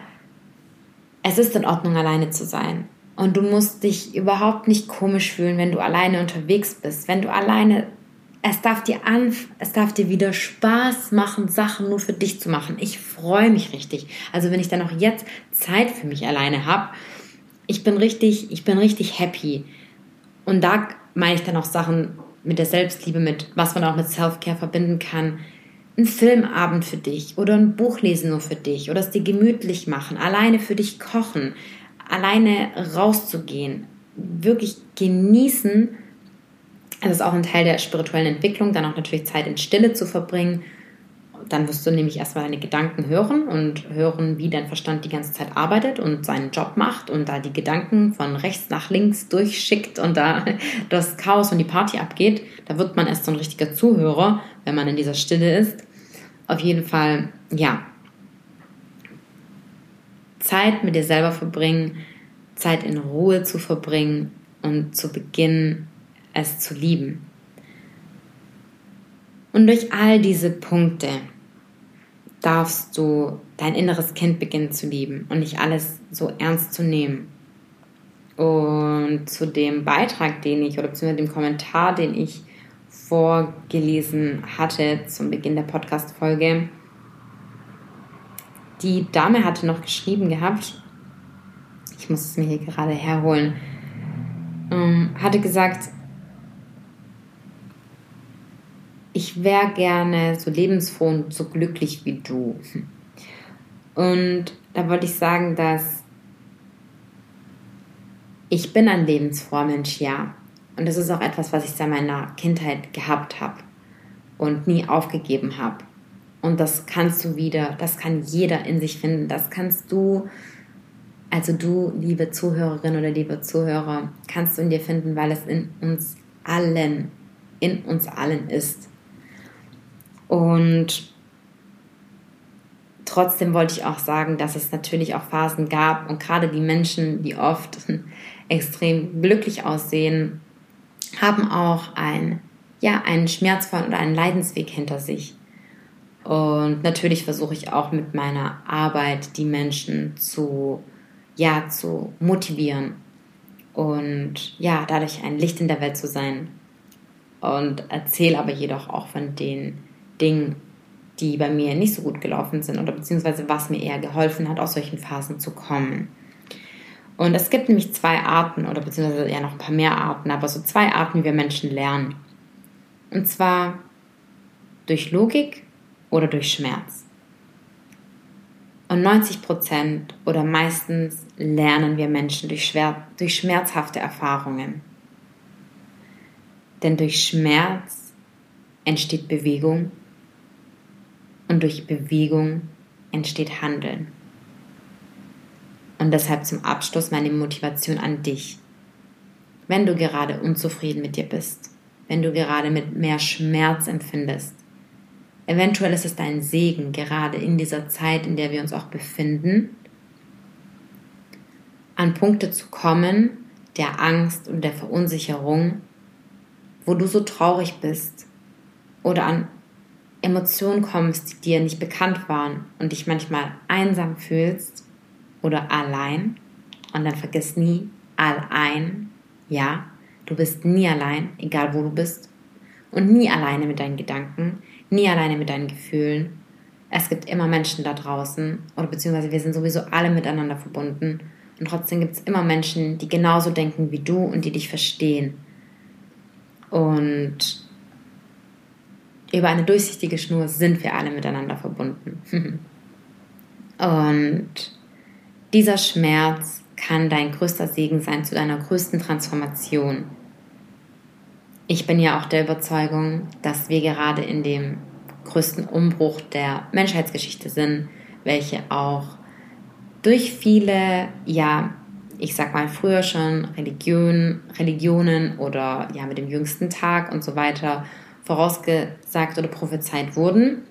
es ist in Ordnung, alleine zu sein. Und du musst dich überhaupt nicht komisch fühlen, wenn du alleine unterwegs bist. Wenn du alleine, es darf dir an, es darf dir wieder Spaß machen, Sachen nur für dich zu machen. Ich freue mich richtig. Also wenn ich dann auch jetzt Zeit für mich alleine habe, ich bin richtig, ich bin richtig happy. Und da meine ich dann auch Sachen mit der Selbstliebe, mit was man auch mit Self-Care verbinden kann ein Filmabend für dich oder ein Buch lesen nur für dich oder es dir gemütlich machen, alleine für dich kochen, alleine rauszugehen, wirklich genießen. Das ist auch ein Teil der spirituellen Entwicklung, dann auch natürlich Zeit in Stille zu verbringen. Dann wirst du nämlich erstmal deine Gedanken hören und hören, wie dein Verstand die ganze Zeit arbeitet und seinen Job macht und da die Gedanken von rechts nach links durchschickt und da das Chaos und die Party abgeht. Da wird man erst so ein richtiger Zuhörer wenn man in dieser Stille ist. Auf jeden Fall, ja, Zeit mit dir selber verbringen, Zeit in Ruhe zu verbringen und zu beginnen, es zu lieben. Und durch all diese Punkte darfst du dein inneres Kind beginnen zu lieben und nicht alles so ernst zu nehmen. Und zu dem Beitrag, den ich, oder zu dem Kommentar, den ich vorgelesen hatte zum Beginn der Podcast-Folge. Die Dame hatte noch geschrieben gehabt, ich muss es mir hier gerade herholen, ähm, hatte gesagt, ich wäre gerne so lebensfroh und so glücklich wie du. Und da wollte ich sagen, dass ich bin ein lebensfroher Mensch, ja. Und das ist auch etwas, was ich seit meiner Kindheit gehabt habe und nie aufgegeben habe. Und das kannst du wieder, das kann jeder in sich finden. Das kannst du, also du, liebe Zuhörerin oder liebe Zuhörer, kannst du in dir finden, weil es in uns allen, in uns allen ist. Und trotzdem wollte ich auch sagen, dass es natürlich auch Phasen gab und gerade die Menschen, die oft extrem glücklich aussehen, haben auch ein, ja, einen schmerzvollen oder einen Leidensweg hinter sich. Und natürlich versuche ich auch mit meiner Arbeit die Menschen zu, ja, zu motivieren und ja, dadurch ein Licht in der Welt zu sein. Und erzähle aber jedoch auch von den Dingen, die bei mir nicht so gut gelaufen sind oder beziehungsweise was mir eher geholfen hat, aus solchen Phasen zu kommen. Und es gibt nämlich zwei Arten oder beziehungsweise ja noch ein paar mehr Arten, aber so zwei Arten, wie wir Menschen lernen. Und zwar durch Logik oder durch Schmerz. Und 90 Prozent oder meistens lernen wir Menschen durch, schwer, durch schmerzhafte Erfahrungen. Denn durch Schmerz entsteht Bewegung und durch Bewegung entsteht Handeln. Und deshalb zum Abschluss meine Motivation an dich. Wenn du gerade unzufrieden mit dir bist, wenn du gerade mit mehr Schmerz empfindest, eventuell ist es dein Segen, gerade in dieser Zeit, in der wir uns auch befinden, an Punkte zu kommen der Angst und der Verunsicherung, wo du so traurig bist oder an Emotionen kommst, die dir nicht bekannt waren und dich manchmal einsam fühlst oder allein. Und dann vergiss nie, allein, ja, du bist nie allein, egal wo du bist. Und nie alleine mit deinen Gedanken, nie alleine mit deinen Gefühlen. Es gibt immer Menschen da draußen, oder beziehungsweise wir sind sowieso alle miteinander verbunden. Und trotzdem gibt es immer Menschen, die genauso denken wie du und die dich verstehen. Und über eine durchsichtige Schnur sind wir alle miteinander verbunden. Und dieser Schmerz kann dein größter Segen sein zu deiner größten Transformation. Ich bin ja auch der Überzeugung, dass wir gerade in dem größten Umbruch der Menschheitsgeschichte sind, welche auch durch viele, ja, ich sag mal früher schon Religion, Religionen oder ja mit dem jüngsten Tag und so weiter vorausgesagt oder prophezeit wurden.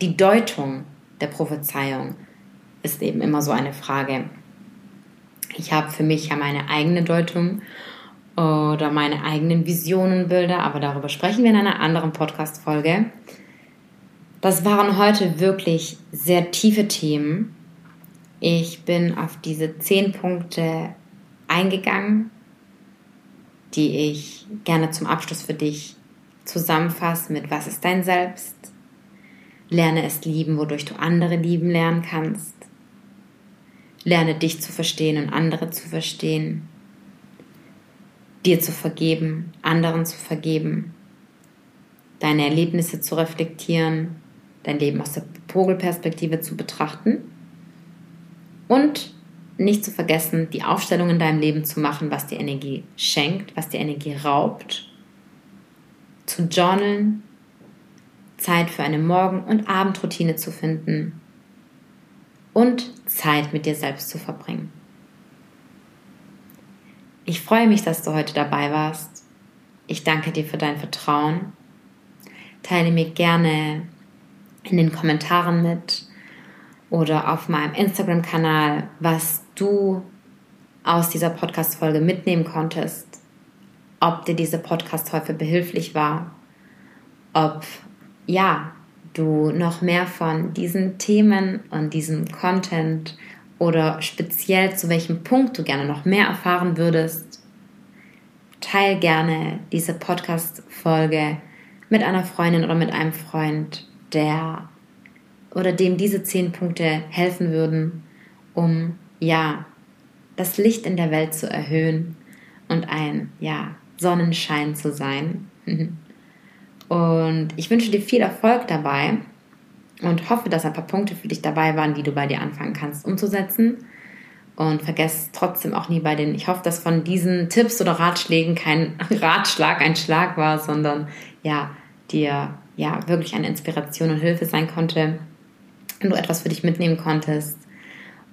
Die Deutung der Prophezeiung ist eben immer so eine Frage. Ich habe für mich ja meine eigene Deutung oder meine eigenen Visionen, Bilder, aber darüber sprechen wir in einer anderen Podcast-Folge. Das waren heute wirklich sehr tiefe Themen. Ich bin auf diese zehn Punkte eingegangen, die ich gerne zum Abschluss für dich zusammenfassen mit Was ist dein Selbst? Lerne es lieben, wodurch du andere lieben lernen kannst. Lerne dich zu verstehen und andere zu verstehen. Dir zu vergeben, anderen zu vergeben. Deine Erlebnisse zu reflektieren, dein Leben aus der Vogelperspektive zu betrachten. Und nicht zu vergessen, die Aufstellung in deinem Leben zu machen, was dir Energie schenkt, was dir Energie raubt zu journalen, Zeit für eine Morgen- und Abendroutine zu finden und Zeit mit dir selbst zu verbringen. Ich freue mich, dass du heute dabei warst. Ich danke dir für dein Vertrauen. Teile mir gerne in den Kommentaren mit oder auf meinem Instagram-Kanal, was du aus dieser Podcast-Folge mitnehmen konntest ob dir diese Podcast-Folge behilflich war, ob ja, du noch mehr von diesen Themen und diesem Content oder speziell zu welchem Punkt du gerne noch mehr erfahren würdest, teil gerne diese Podcast-Folge mit einer Freundin oder mit einem Freund, der oder dem diese zehn Punkte helfen würden, um ja das Licht in der Welt zu erhöhen und ein ja Sonnenschein zu sein. Und ich wünsche dir viel Erfolg dabei und hoffe, dass ein paar Punkte für dich dabei waren, die du bei dir anfangen kannst umzusetzen. Und vergesst trotzdem auch nie bei den, ich hoffe, dass von diesen Tipps oder Ratschlägen kein Ratschlag ein Schlag war, sondern ja, dir ja wirklich eine Inspiration und Hilfe sein konnte und du etwas für dich mitnehmen konntest.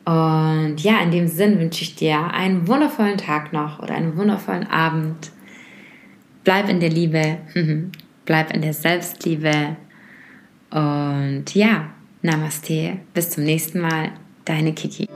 Und ja, in dem Sinn wünsche ich dir einen wundervollen Tag noch oder einen wundervollen Abend. Bleib in der Liebe, bleib in der Selbstliebe. Und ja, Namaste. Bis zum nächsten Mal. Deine Kiki.